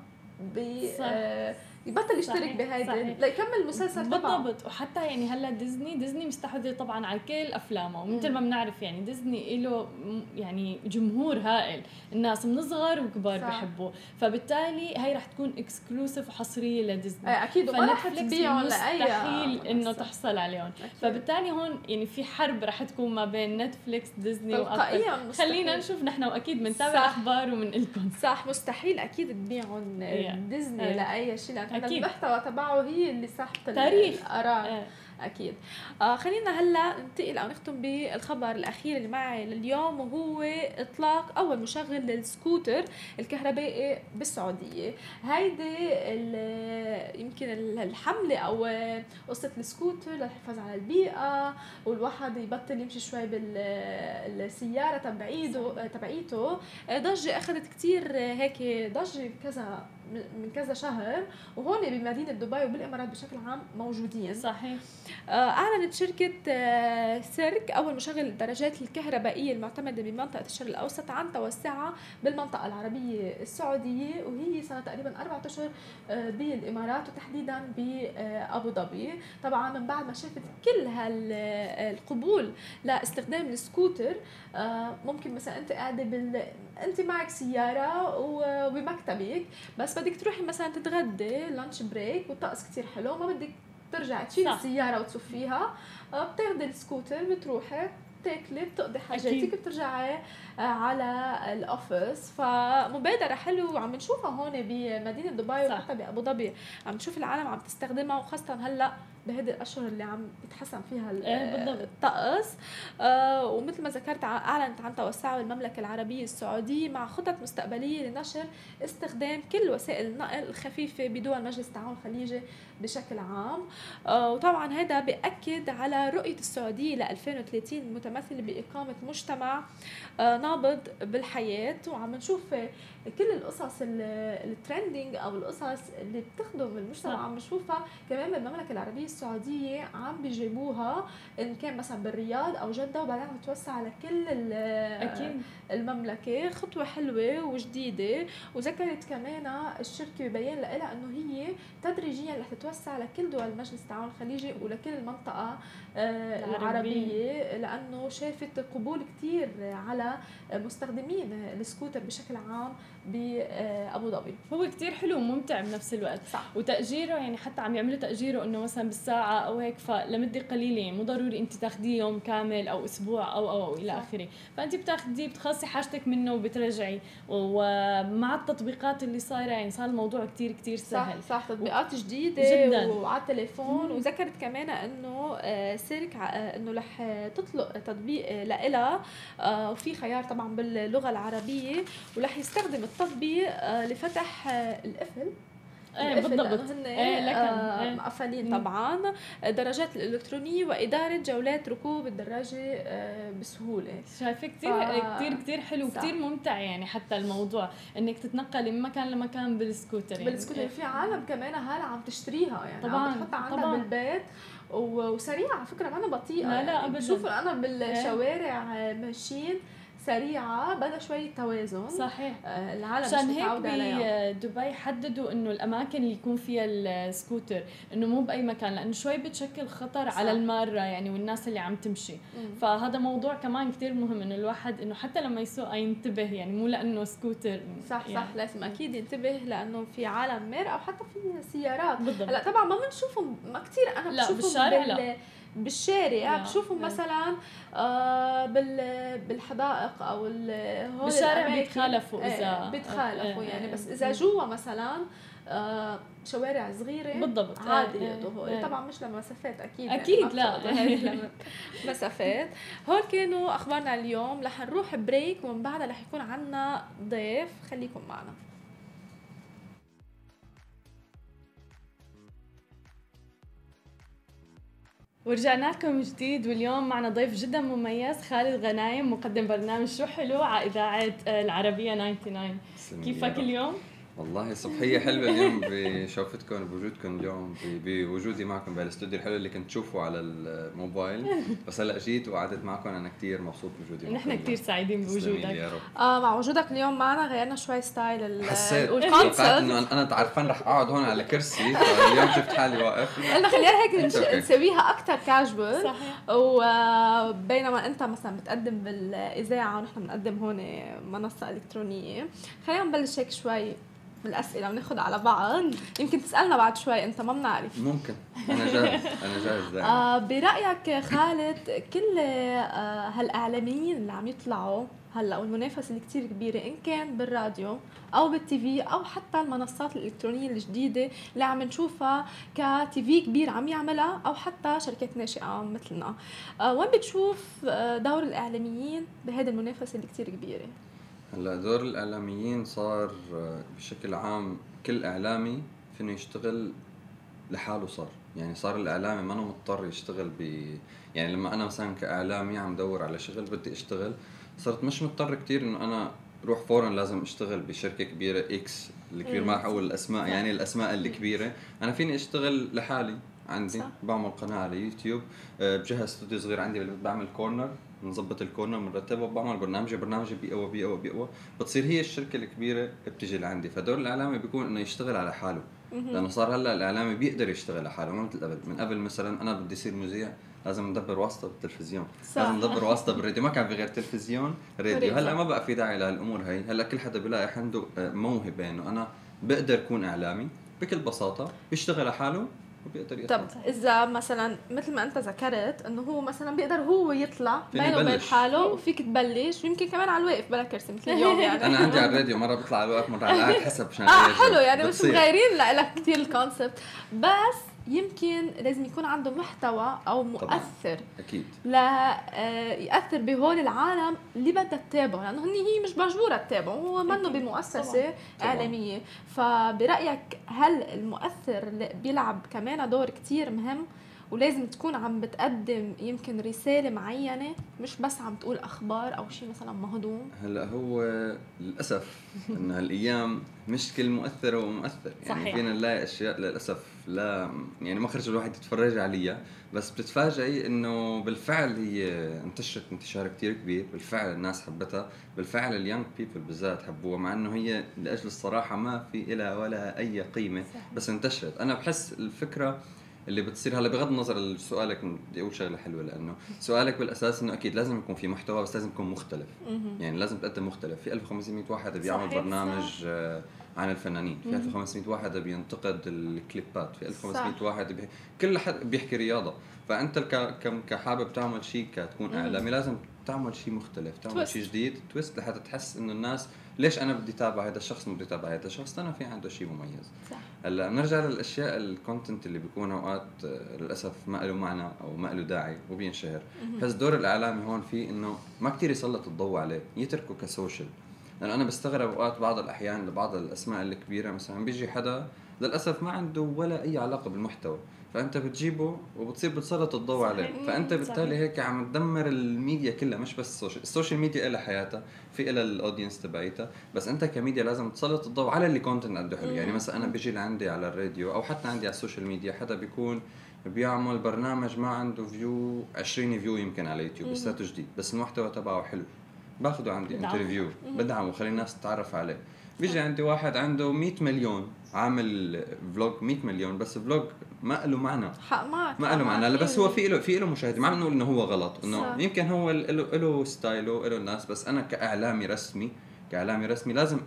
[SPEAKER 1] بي آه يبطل يشترك بهيدي ليكمل المسلسل
[SPEAKER 2] تبعه. بالضبط. وحتى يعني هلا ديزني ديزني مستحوذه طبعا على كل أفلامه. ومثل ما بنعرف يعني ديزني له يعني جمهور هائل. الناس من صغار وكبار بحبوه. فبالتالي هي رح تكون exclusive وحصرية لديزني.
[SPEAKER 1] إيه أكيد. وما رح
[SPEAKER 2] تبيعهم لأي مستحيل إنه تحصل عليهم. فبالتالي هون يعني في حرب رح تكون ما بين نتفليكس ديزني
[SPEAKER 1] وأبل.
[SPEAKER 2] خلينا نشوف نحن وأكيد بنتابع أخبار ومن لكم
[SPEAKER 1] صح مستحيل أكيد تبيعهم ديزني لأي شيء. أكيد. المحتوى تبعه هي اللي صح
[SPEAKER 2] تاريخ
[SPEAKER 1] الآراء آه. أكيد. آه خلينا هلأ ننتقل أو نختم بالخبر الأخير اللي معي لليوم وهو إطلاق أول مشغل للسكوتر الكهربائي بالسعودية. هيدي يمكن الحملة أو قصة السكوتر للحفاظ على البيئة والواحد يبطل يمشي شوي بالسياره تبعيته تبعيته. ضجة أخذت كثير هيك ضجة بكذا من كذا شهر وهون بمدينة دبي وبالإمارات بشكل عام موجودين.
[SPEAKER 2] صحيح.
[SPEAKER 1] آه، أعلنت شركة آه، سيرك اول مشغل الدراجات الكهربائية المعتمدة بمنطقة الشرق الأوسط عن توسعها بالمنطقة العربية السعودية وهي صار تقريبا اشهر آه، بالإمارات وتحديدا بأبو ظبي. طبعا من بعد ما شافت كل هالقبول لاستخدام السكوتر ممكن مثلا انت قاعدة بال أنت معك سيارة وبمكتبك بس بدك تروحي مثلا تتغدي lunch break والطقس كتير حلو ما بدك ترجعي تشيلي السيارة وتصفيها آه، بتاخذي السكوتر بتروحي بتاكلي بتقضي حاجاتك بترجعي على الاوفيس فمبادرة حلوة وعم نشوفها هون بمدينة دبي وحتى بأبو ظبي. عم نشوف العالم عم تستخدمها وخاصة هلأ بهذه الأشهر اللي عم يتحسن فيها
[SPEAKER 2] إيه،
[SPEAKER 1] الطقس. آه ومثل ما ذكرت أعلنت عن توسعها بالمملكه العربية السعودية مع خطط مستقبلية لنشر استخدام كل وسائل النقل الخفيفة بدول مجلس التعاون الخليجي بشكل عام. آه وطبعا هذا بأكد على رؤية السعودية ل 2030 المتمثلة بإقامة مجتمع آه نابض بالحياة وعم نشوف كل القصص الترندنج أو القصص اللي بتخدم المجتمع عم نشوفها كمان بالمملكة العربية السعودية عم بيجيبوها إن كان مثلا بالرياض أو جدة وبعدين عم تتوسع على كل أكيد. المملكة خطوة حلوة وجديدة. وذكرت كمان الشركة ببيان لها إنه هي تدريجيا رح تتوسع لكل دول مجلس التعاون الخليجي ولكل المنطقة آه، العربية. لأنه شافت قبول كثير على مستخدمين السكوتر بشكل عام بابو ظبي.
[SPEAKER 2] هو كتير حلو وممتع بنفس الوقت.
[SPEAKER 1] صح.
[SPEAKER 2] وتأجيره يعني حتى عم يعملوا تأجيره إنه مثلا بالساعة أو هيك فلمدة قليلة يعني مو ضروري أنت تاخذيه يوم كامل أو أسبوع أو أو, أو إلى آخره. فأنت بتاخذيه بتخلصي حاجتك منه وبترجعي. ومع التطبيقات اللي صايرة يعني صار الموضوع كتير كتير سهل.
[SPEAKER 1] صح صح تطبيقات جديدة جدا. وعلى التليفون. وذكرت كمان إنه آه، سيرك آه، إنه رح تطلق تطبيق لها آه، وفي خيار طبعا باللغة العربية. ورح يستخدم التطبيق لفتح القفل.
[SPEAKER 2] إيه بالضبط. هن
[SPEAKER 1] إيه لكن آه مقفلين طبعا. الدراجات الإلكترونية وإدارة جولات ركوب الدراجة آه بسهولة.
[SPEAKER 2] شايفة كثير ف... كثير كثير حلو وكثير ممتع يعني حتى الموضوع. إنك تتنقلي من مكان لمكان بالسكوتر يعني.
[SPEAKER 1] بالسكوتر. في عالم كمان هلا عم تشتريها يعني طبعا عم بتحطها عندها طبعا. بالبيت. وسريعه على فكرة مانا بطيئة
[SPEAKER 2] لا لا يعني.
[SPEAKER 1] بشوف أنا بالشوارع ماشيين. سريعة بدها شوية توازن
[SPEAKER 2] صحيح.
[SPEAKER 1] آه العالم
[SPEAKER 2] عشان هيك بدبي حددوا إنه الأماكن اللي يكون فيها السكوتر إنه مو بأي مكان لأنه شوي بتشكل خطر صح. على المارة يعني والناس اللي عم تمشي. مم. فهذا موضوع كمان كتير مهم إنه الواحد إنه حتى لما يسوق ينتبه يعني مو لأنه سكوتر.
[SPEAKER 1] صح
[SPEAKER 2] يعني.
[SPEAKER 1] صح لازم أكيد ينتبه لأنه في عالم مار أو حتى في سيارات.
[SPEAKER 2] بالضبط.
[SPEAKER 1] هلأ طبعا ما بنشوفهم ما كثير أنا
[SPEAKER 2] لا بالشارع لا.
[SPEAKER 1] بالشارع. بشوفهم مثلا آه بالحدائق أو
[SPEAKER 2] هول بالشارع بيتخالفوا اذا
[SPEAKER 1] آه، بيتخالفوا يعني. بس إذا جوا مثلا آه شوارع صغيرة
[SPEAKER 2] بالضبط
[SPEAKER 1] عادي يقضوا طبعا مش لمسافات أكيد.
[SPEAKER 2] أكيد
[SPEAKER 1] يعني لا. [laughs] مسافات هول كانوا أخبارنا اليوم. رح نروح بريك ومن بعدها رح يكون عنا ضيف. خليكم معنا. ورجعنا لكم جديد واليوم معنا ضيف جدا مميز خالد غنايم مقدم برنامج شو حلو على اذاعه العربية 99 كيفك اليوم؟
[SPEAKER 3] والله صبحية حلوة اليوم [laughs] بشوفتكم بوجودكم اليوم بوجودي معكم بالاستوديو الحلو اللي كنت تشوفه على الموبايل. [laughs] بس هلا جيت وقعدت معكم أنا كثير مبسوط بوجودي
[SPEAKER 2] نحن كثير سعيدين بوجودك.
[SPEAKER 1] آه مع وجودك اليوم معنا غيرنا شوي style
[SPEAKER 3] حسيت. توقعت إنه أنا تعرفان رح أقعد هون على كرسي فاليوم شفت حالي واقف. [laughs]
[SPEAKER 1] قلنا خلينا هيك نسويها أكثر كاجوال
[SPEAKER 2] صحيح.
[SPEAKER 1] وبينما أنت مثلا بتقدم بالإذاعة ونحن بنقدم هون منصة إلكترونية. خلينا نبلش هيك شوي. بالاسئله وناخذ على بعض. يمكن تسألنا بعد شوي أنت ما بنعرف.
[SPEAKER 3] ممكن. أنا [laughs] جاهز أنا جاهز دائما.
[SPEAKER 1] آه برأيك خالد كل آه هالإعلاميين اللي عم يطلعوا هلأ والمنافسة اللي كثير كبيرة إن كان بالراديو أو بالتي في أو حتى المنصات الإلكترونية الجديدة اللي عم نشوفها كتي في كبير عم يعملها أو حتى شركات ناشئة مثلنا. آه وين بتشوف آه، دور الإعلاميين بهذه المنافسة اللي كثير كبيرة؟
[SPEAKER 3] هلا دور الإعلاميين صار بشكل عام كل إعلامي فينه يشتغل لحاله صار. يعني صار الإعلامي ما مضطر يشتغل ب يعني لما أنا مثلا كإعلامي عم دور على شغل بدي أشتغل صرت مش مضطر كتير إنه أنا روح فورا لازم أشتغل بشركة كبيرة إكس الكبير ما أقول الأسماء يعني الأسماء الكبيره أنا فيني أشتغل لحالي عندي صح. بعمل قناة على يوتيوب آه، بجهز استوديو صغير عندي بعمل corner بنظبط ال corner بنرتبه وبعمل برنامجي برنامجي بيقوى بيقوى بيقوى بتصير هي الشركة الكبيرة بتجي لعندي. فدور الإعلامي بيكون إنه يشتغل على حاله. لأنه صار هلأ الإعلامي بيقدر يشتغل على حاله ما مثل قبل. من قبل مثلا أنا بدي اصير مذيع لازم ندبر واسطة بالتلفزيون. صح. لازم ندبر واسطة بالراديو. ما كان في غير تلفزيون راديو. هلأ ما بقى في داعي لهالأمور هي. هلأ كل حدا بيلاقي عنده موهبة إنه أنا بقدر أكون إعلامي بكل بساطة بيشتغل على حاله وبيقدر
[SPEAKER 1] يطلع طب إذا مثلا مثل ما أنت ذكرت إنه هو مثلا بيقدر هو يطلع بينه وبين حاله وفيك تبلش ويمكن كمان على الواقف بلا كرسي مثل اليوم [laughs] يعني.
[SPEAKER 3] أنا عندي على الراديو مرة بطلع على الواقف مرة على حسب
[SPEAKER 1] شان آه حلو يعني مش مغيرين لك كثير الكونسبت بس يمكن لازم يكون عنده محتوى أو مؤثر.
[SPEAKER 3] أكيد.
[SPEAKER 1] لا آه، ياثر بهول العالم اللي بدها تتابعه لأنه هن هي مش مجبورة تتابعه هو منه بمؤسسة
[SPEAKER 3] طبعاً.
[SPEAKER 1] اعلاميه فبرأيك هل المؤثر بيلعب كمان دور كتير مهم؟ ولازم تكون عم بتقدم يمكن رسالة معينة مش بس عم تقول أخبار أو شيء مثلا مهضوم؟
[SPEAKER 3] هلأ هو للأسف انه هالأيام مش كل مؤثر هو مؤثر يعني
[SPEAKER 2] صحيح.
[SPEAKER 3] فينا نلاقي أشياء للأسف لا يعني ما خرج الواحد يتفرج عليها بس بتتفاجئي إنه بالفعل هي انتشرت انتشار كتير كبير بالفعل الناس حبتها بالفعل ال young people بالذات حبوها مع إنه هي لأجل الصراحة ما في لها ولا أي
[SPEAKER 2] قيمة.
[SPEAKER 3] بس انتشرت. أنا بحس الفكرة اللي بتصير هلا بغض النظر سؤالك بدي أقول شغلة حلوة لأنه سؤالك بالأساس إنه أكيد لازم يكون في محتوى بس لازم يكون مختلف. يعني لازم تقدم مختلف. في 1500 واحد بيعمل برنامج آه، عن الفنانين. في 1500 واحد بينتقد الكليبات في 1500
[SPEAKER 1] صح.
[SPEAKER 3] واحد بي... كل حد بيحكي رياضة. فأنت ك... كحابب تعمل شيء كتكون إعلامي لازم تعمل شيء مختلف تعمل. شيء جديد twist لحتى تحس إنه الناس ليش أنا بدي اتابع هذا الشخص ما بدي اتابع هذا الشخص؟ أنا في عنده شيء مميز.
[SPEAKER 1] صح.
[SPEAKER 3] هلأ بنرجع للأشياء ال content اللي بيكون أوقات للأسف ما له معنى أو ما له داعي وبينشهر. بس دور الإعلامي هون في إنه ما كتير يسلط الضوء عليه يتركه ك social. لأنه أنا بستغرب أوقات بعض الأحيان لبعض الأسماء الكبيرة مثلا. بيجي حدا للأسف ما عنده ولا أي علاقة بالمحتوى فأنت بتجيبه وبتصير بتسلط الضوء
[SPEAKER 2] صحيح.
[SPEAKER 3] عليه.
[SPEAKER 2] فأنت
[SPEAKER 3] بالتالي. هيك عم تدمر الميديا كلها مش بس ال social ال social media لها حياتها في لها ال audience تبعيتها. بس أنت كميديا لازم تسلط الضوء على اللي content قد حلو يعني مثلا أنا بيجي لعندي على الراديو أو حتى عندي على ال social media حدا بيكون بيعمل برنامج ما عنده view 20 view يمكن على يوتيوب لساته جديد بس المحتوى تبعه حلو. باخده عندي. interview بدعمه وخلي الناس تتعرف عليه. بيجي عندي واحد عنده 100 مليون عامل vlog 100 مليون بس vlog ما له معنى.
[SPEAKER 1] حق معك
[SPEAKER 3] ما له معنى لا بس هو في له في له مشاهده ما عم نقول إنه هو غلط
[SPEAKER 1] إنه.
[SPEAKER 3] يمكن هو له ستايله له الناس بس أنا كإعلامي رسمي كإعلامي رسمي لازم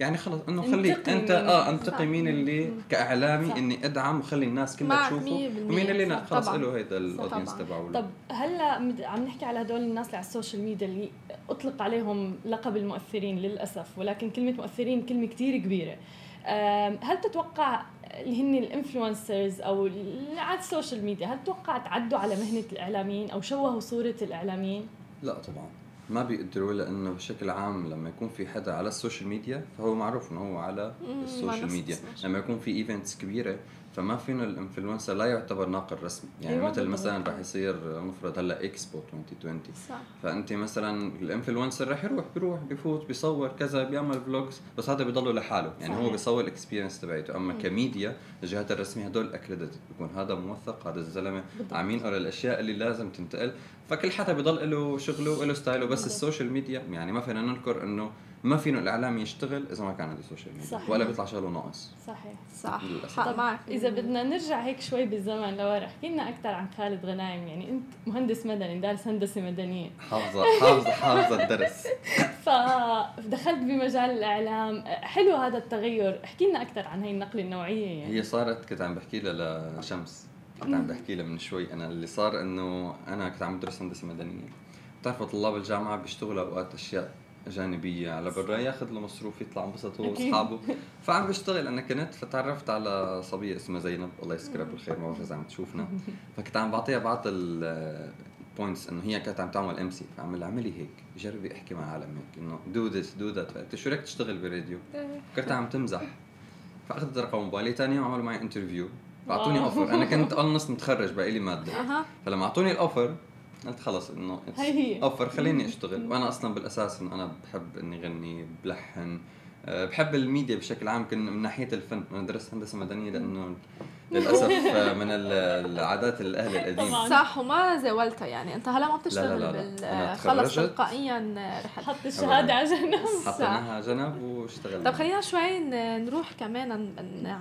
[SPEAKER 3] يعني خلص إنه خلي
[SPEAKER 2] انتقي أنت.
[SPEAKER 3] آه انتقي. مين اللي كإعلامي
[SPEAKER 2] صح.
[SPEAKER 3] إني أدعم وخلي الناس كلها تشوفه. ومين اللي لا خلص. له هيدا ال
[SPEAKER 1] audience.
[SPEAKER 3] تبعه
[SPEAKER 2] طب هلا عم نحكي على هدول الناس اللي على ال social media اللي أطلق عليهم لقب المؤثرين للأسف ولكن كلمة مؤثرين كلمة كتير كبيرة هل تتوقع اللي هن ال influencers أو اللي على ال social media هل تتوقع تعدوا على مهنة الإعلاميين أو شوهوا صورة الإعلاميين
[SPEAKER 3] لا طبعا ما بيقدروا لأنه بشكل عام لما يكون في حدا على ال social media فهو معروف إنه هو على
[SPEAKER 1] ال
[SPEAKER 3] social
[SPEAKER 1] media.
[SPEAKER 3] لما يكون في events كبيرة فما فينا ال influencer لا يعتبر ناقل رسمي. يعني
[SPEAKER 2] أيوة
[SPEAKER 3] مثل. مثلا رح يصير مفرد هلأ إكسبو 2020
[SPEAKER 1] صح.
[SPEAKER 3] فأنت مثلا ال influencer رح يروح بيروح بفوت بيصور كذا بيعمل vlogs بس هذا بيضله لحاله. يعني
[SPEAKER 2] صحيح.
[SPEAKER 3] هو بيصور ال experience تبعته أما كميديا الجهات الرسمية هدول accredited بيكون هذا موثق هذا
[SPEAKER 2] الزلمة.
[SPEAKER 3] عم ينقل الأشياء اللي لازم تنتقل. فكل حدا بضل له شغله له ستايله. بس
[SPEAKER 2] بالضبط.
[SPEAKER 3] ال social media يعني ما فينا ننكر إنه ما فينا الإعلام يشتغل إذا ما كان عنده social media
[SPEAKER 2] صحيح.
[SPEAKER 3] ولا بيطلع شغله ناقص.
[SPEAKER 2] صحيح.
[SPEAKER 1] صح. حق معك
[SPEAKER 2] إذا بدنا نرجع هيك شوي بالزمن لورا احكي لنا أكثر عن خالد غنايم يعني أنت مهندس مدني دارس هندسة مدنية.
[SPEAKER 3] حافظة حافظة حافظة الدرس. [laughs]
[SPEAKER 2] فدخلت بمجال الإعلام. حلو هذا التغير. احكي لنا أكثر عن هي النقلة النوعية يعني.
[SPEAKER 3] هي صارت كنت عم بحكي لها لشمس. كنت عم بحكي لها من شوي. أنا اللي صار إنه أنا كنت عم بدرس هندسة مدنية. بتعرفوا طلاب الجامعة بيشتغلوا أوقات أشياء جانبية. على برا ياخذ له مصروف يطلع انبسط هو
[SPEAKER 2] أكيد.
[SPEAKER 3] وأصحابه. فعم بشتغل أنا كنت فتعرفت على صبية اسمها زينب. الله يذكرها بالخير ما بعرف إذا عم تشوفنا. [laughs] فكنت عم بعطيها بعض ال points إنه هي كانت عم تعمل MC فعم اعملي هيك جربي احكي مع عالم هيك إنه do this do that فقلت شو رايك تشتغل براديو فكرتها عم تمزح. فأخذت رقم موبايلي ثاني يوم عملوا معي interview فاعطوني. offer أنا كنت [laughs] almost متخرج باقي لي
[SPEAKER 1] مادة.
[SPEAKER 3] فلما أعطوني ال offer قلت خلص إنه
[SPEAKER 2] هي هي.
[SPEAKER 3] offer خليني أشتغل. وأنا أصلا بالأساس إنه أنا بحب إني غني بلحن أه، بحب الميديا بشكل عام. كن من ناحية الفن. أنا درست هندسة مدنية لأنه للأسف من ال- العادات الأهل القديمة.
[SPEAKER 2] طبعاً.
[SPEAKER 1] صح وما زاولتها يعني. أنت هلا ما بتشتغل
[SPEAKER 3] لا، لا، لا.
[SPEAKER 1] خلص. تلقائيا رحت
[SPEAKER 2] حط الشهادة على جنب.
[SPEAKER 3] حطيناها على جنب واشتغلنا.
[SPEAKER 1] طب خلينا شوي نروح كمان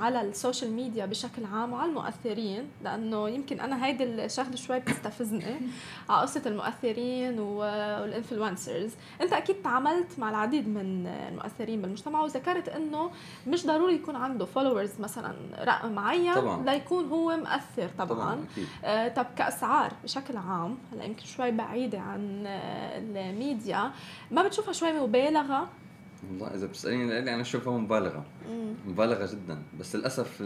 [SPEAKER 1] على ال social media بشكل عام وعلى المؤثرين لأنه يمكن أنا هيدي الشغلة شوي بتستفزني [laughs] على قصة المؤثرين وال influencers أنت أكيد تعاملت مع العديد من المؤثرين بالمجتمع وذكرت إنه مش ضروري يكون عنده followers مثلا رقم معين.
[SPEAKER 3] طبعاً.
[SPEAKER 1] ليكون هو مؤثر طبعا,
[SPEAKER 3] طبعا أكيد.
[SPEAKER 1] آه، طب كأسعار بشكل عام هلا يمكن شوي بعيدة عن آه، الميديا ما بتشوفها شوي مبالغة؟
[SPEAKER 3] والله إذا بتساليني لإلي أنا أشوفها مبالغة. مبالغة جدا. بس للأسف.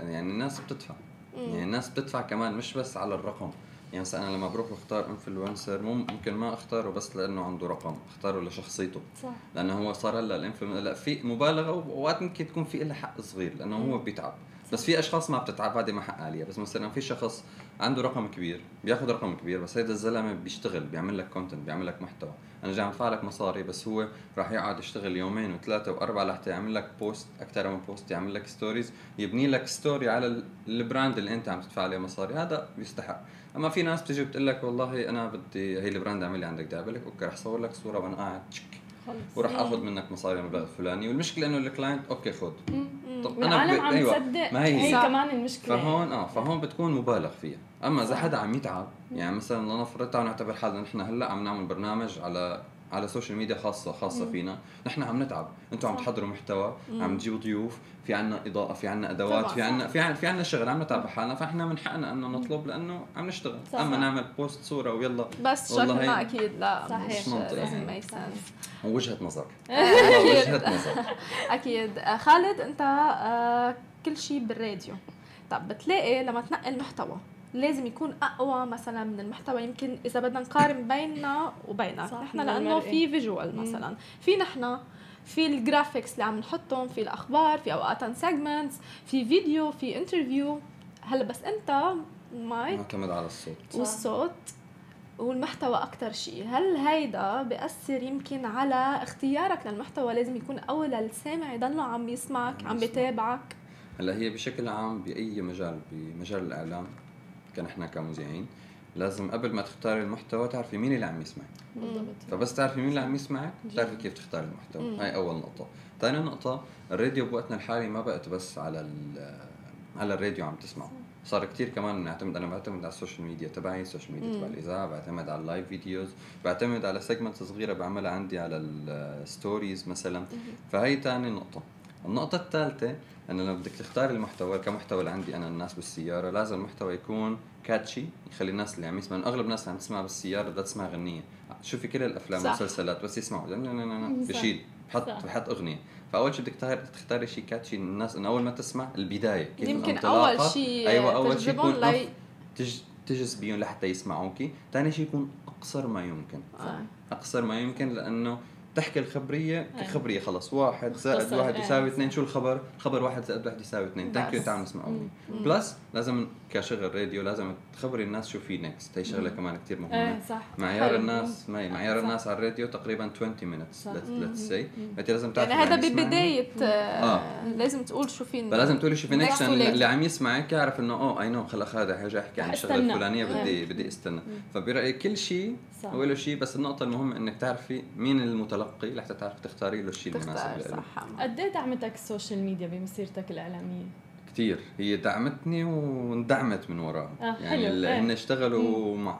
[SPEAKER 3] يعني الناس بتدفع. يعني الناس بتدفع كمان مش بس على الرقم. يعني مثلا أنا لما بروح بختار influencer ممكن ما أختاره بس لأنه عنده رقم أختاره لشخصيته.
[SPEAKER 2] صح.
[SPEAKER 3] لأنه هو صار هلأ ال influencer لا في مبالغة واوقات ممكن تكون في لها حق صغير لأنه هو بيتعب. بس في أشخاص ما بتتعب هذه ما حق عليها بس مثلا في شخص عنده رقم كبير بياخذ رقم كبير بس هيدا الزلمة بيشتغل بيعمل لك content بيعمل لك محتوى. أنا جاي أدفع لك مصاري بس هو راح يقعد يشتغل يومين وثلاثة وأربعة لحتى يعمل لك post أكثر من post يعمل لك stories يبني لك story على ال brand اللي أنت عم تدفع عليه مصاري. هذا بيستحق أما في ناس بتيجي بتقول لك والله أنا بدي هي ال brand اعمل لي عندك دعم لك okay رح اصور لك صورة وأنا قاعد تشك وراح آخذ منك مصاري المبلغ الفلاني. والمشكلة إنه ال client okay خذ.
[SPEAKER 2] طب أنا ب... عم أيوة. تصدق ما هي, هي كمان المشكلة.
[SPEAKER 3] فهون آه فهون بتكون مبالغ فيها. أما إذا حدا عم يتعب يعني مثلا لنفرض تعالوا نعتبر حالنا نحن هلأ عم نعمل برنامج على على ال social media خاصة خاصة فينا. نحن عم نتعب. أنتم عم تحضروا محتوى عم تجيبوا ضيوف في عنا إضاءة في عنا أدوات في عنا في عنا في عنا شغل عم نتعب حالنا فإحنا من حقنا إنه نطلب لأنه عم نشتغل. صح. أما نعمل post صورة ويلا
[SPEAKER 1] بس شكلنا أكيد لا صحيح. مش منطقي. لازم ما
[SPEAKER 3] وجهة نظر. [laughs] وجهة
[SPEAKER 1] نظر. أكيد. آه، خالد أنت آه، كل شيء بالراديو. طب بتلاقي لما تنقل محتوى لازم يكون أقوى مثلا من المحتوى. يمكن إذا بدنا نقارن بيننا وبينك. نحن لأنه في visual مثلا. في نحن في ال graphics اللي عم نحطهم في الأخبار في أوقات segments في فيديو في interview هلأ بس أنت مايك
[SPEAKER 3] معتمد على الصوت.
[SPEAKER 1] والصوت والمحتوى أكتر شيء. هل هيدا بيأثر يمكن على اختيارك للمحتوى؟ لازم يكون أول للسامع يضله عم يسمعك عم بيتابعك.
[SPEAKER 3] هلأ هي بشكل عام بأي مجال؟ بمجال الإعلام؟ كنحن كمذيعين لازم قبل ما تختاري المحتوى تعرفي مين اللي عم يسمعك. بالضبط. فبس تعرفي مين اللي عم يسمعك بتعرفي كيف تختاري المحتوى. مم. هاي أول نقطة. ثاني نقطة الراديو بوقتنا الحالي ما بقت بس على على الراديو عم تسمعه. صار كتير كمان نعتمد أنا بعتمد على ال social media تبعي ال social media تبع الإذاعة بعتمد على ال live videos بعتمد على segments صغيرة بعملها عندي على ال stories مثلا. فهي ثاني نقطة. النقطة الثالثة إنه لما بدك تختار المحتوى كمحتوى اللي عندي أنا الناس بالسيارة لازم المحتوى يكون كاتشي يخلي الناس اللي عم يسمعوا أغلب الناس اللي عم تسمع بالسيارة بدها تسمع غنية. شوفي كل الأفلام والمسلسلات بس يسمعوا. بشيل بحط بحط أغنية. فأول شيء بدك تختاري شيء كاتشي الناس إنه أول ما تسمع البداية
[SPEAKER 1] كيف يمكن أول شيء
[SPEAKER 3] أيوه أول شيء يكون لي... تج... تجذبيهم لحتى يسمعوكي. ثاني شيء يكون أقصر ما يمكن. آه. أقصر ما يمكن لأنه تحكي الخبرية كخبريه خلص. واحد زائد واحد يساوي اثنين شو الخبر؟ الخبر واحد زائد واحد يساوي اثنين. ثانك يو تعال نسمعوني بلس لازم كشغل راديو لازم تخبري الناس شو في نكست هي شغلة كمان كثير مهمة. إيه صح. معيار الناس ما معيار الناس على الراديو تقريبا 20 مينتس ليتس سي أنت لازم تعرفي
[SPEAKER 1] يعني هذا ببدايه آه. لازم تقول شو في
[SPEAKER 3] فلازم تقولي شو في نكست اللي عم يسمعك يعرف إنه أوه اي نو خلص هذا حاجة أحكي عن الشغله الفلانية بدي بدي استنى. فبرأيي كل شيء هو له شيء بس النقطة المهمة إنك تعرفي مين المتلقي. لحتى تعرفي تختاري له الشيء المناسب له
[SPEAKER 2] قد إيه دعمتك ال social media بمسيرتك الإعلامية؟
[SPEAKER 3] كثير هي دعمتني واندعمت من وراها. آه يعني حلو. هن اشتغلوا مع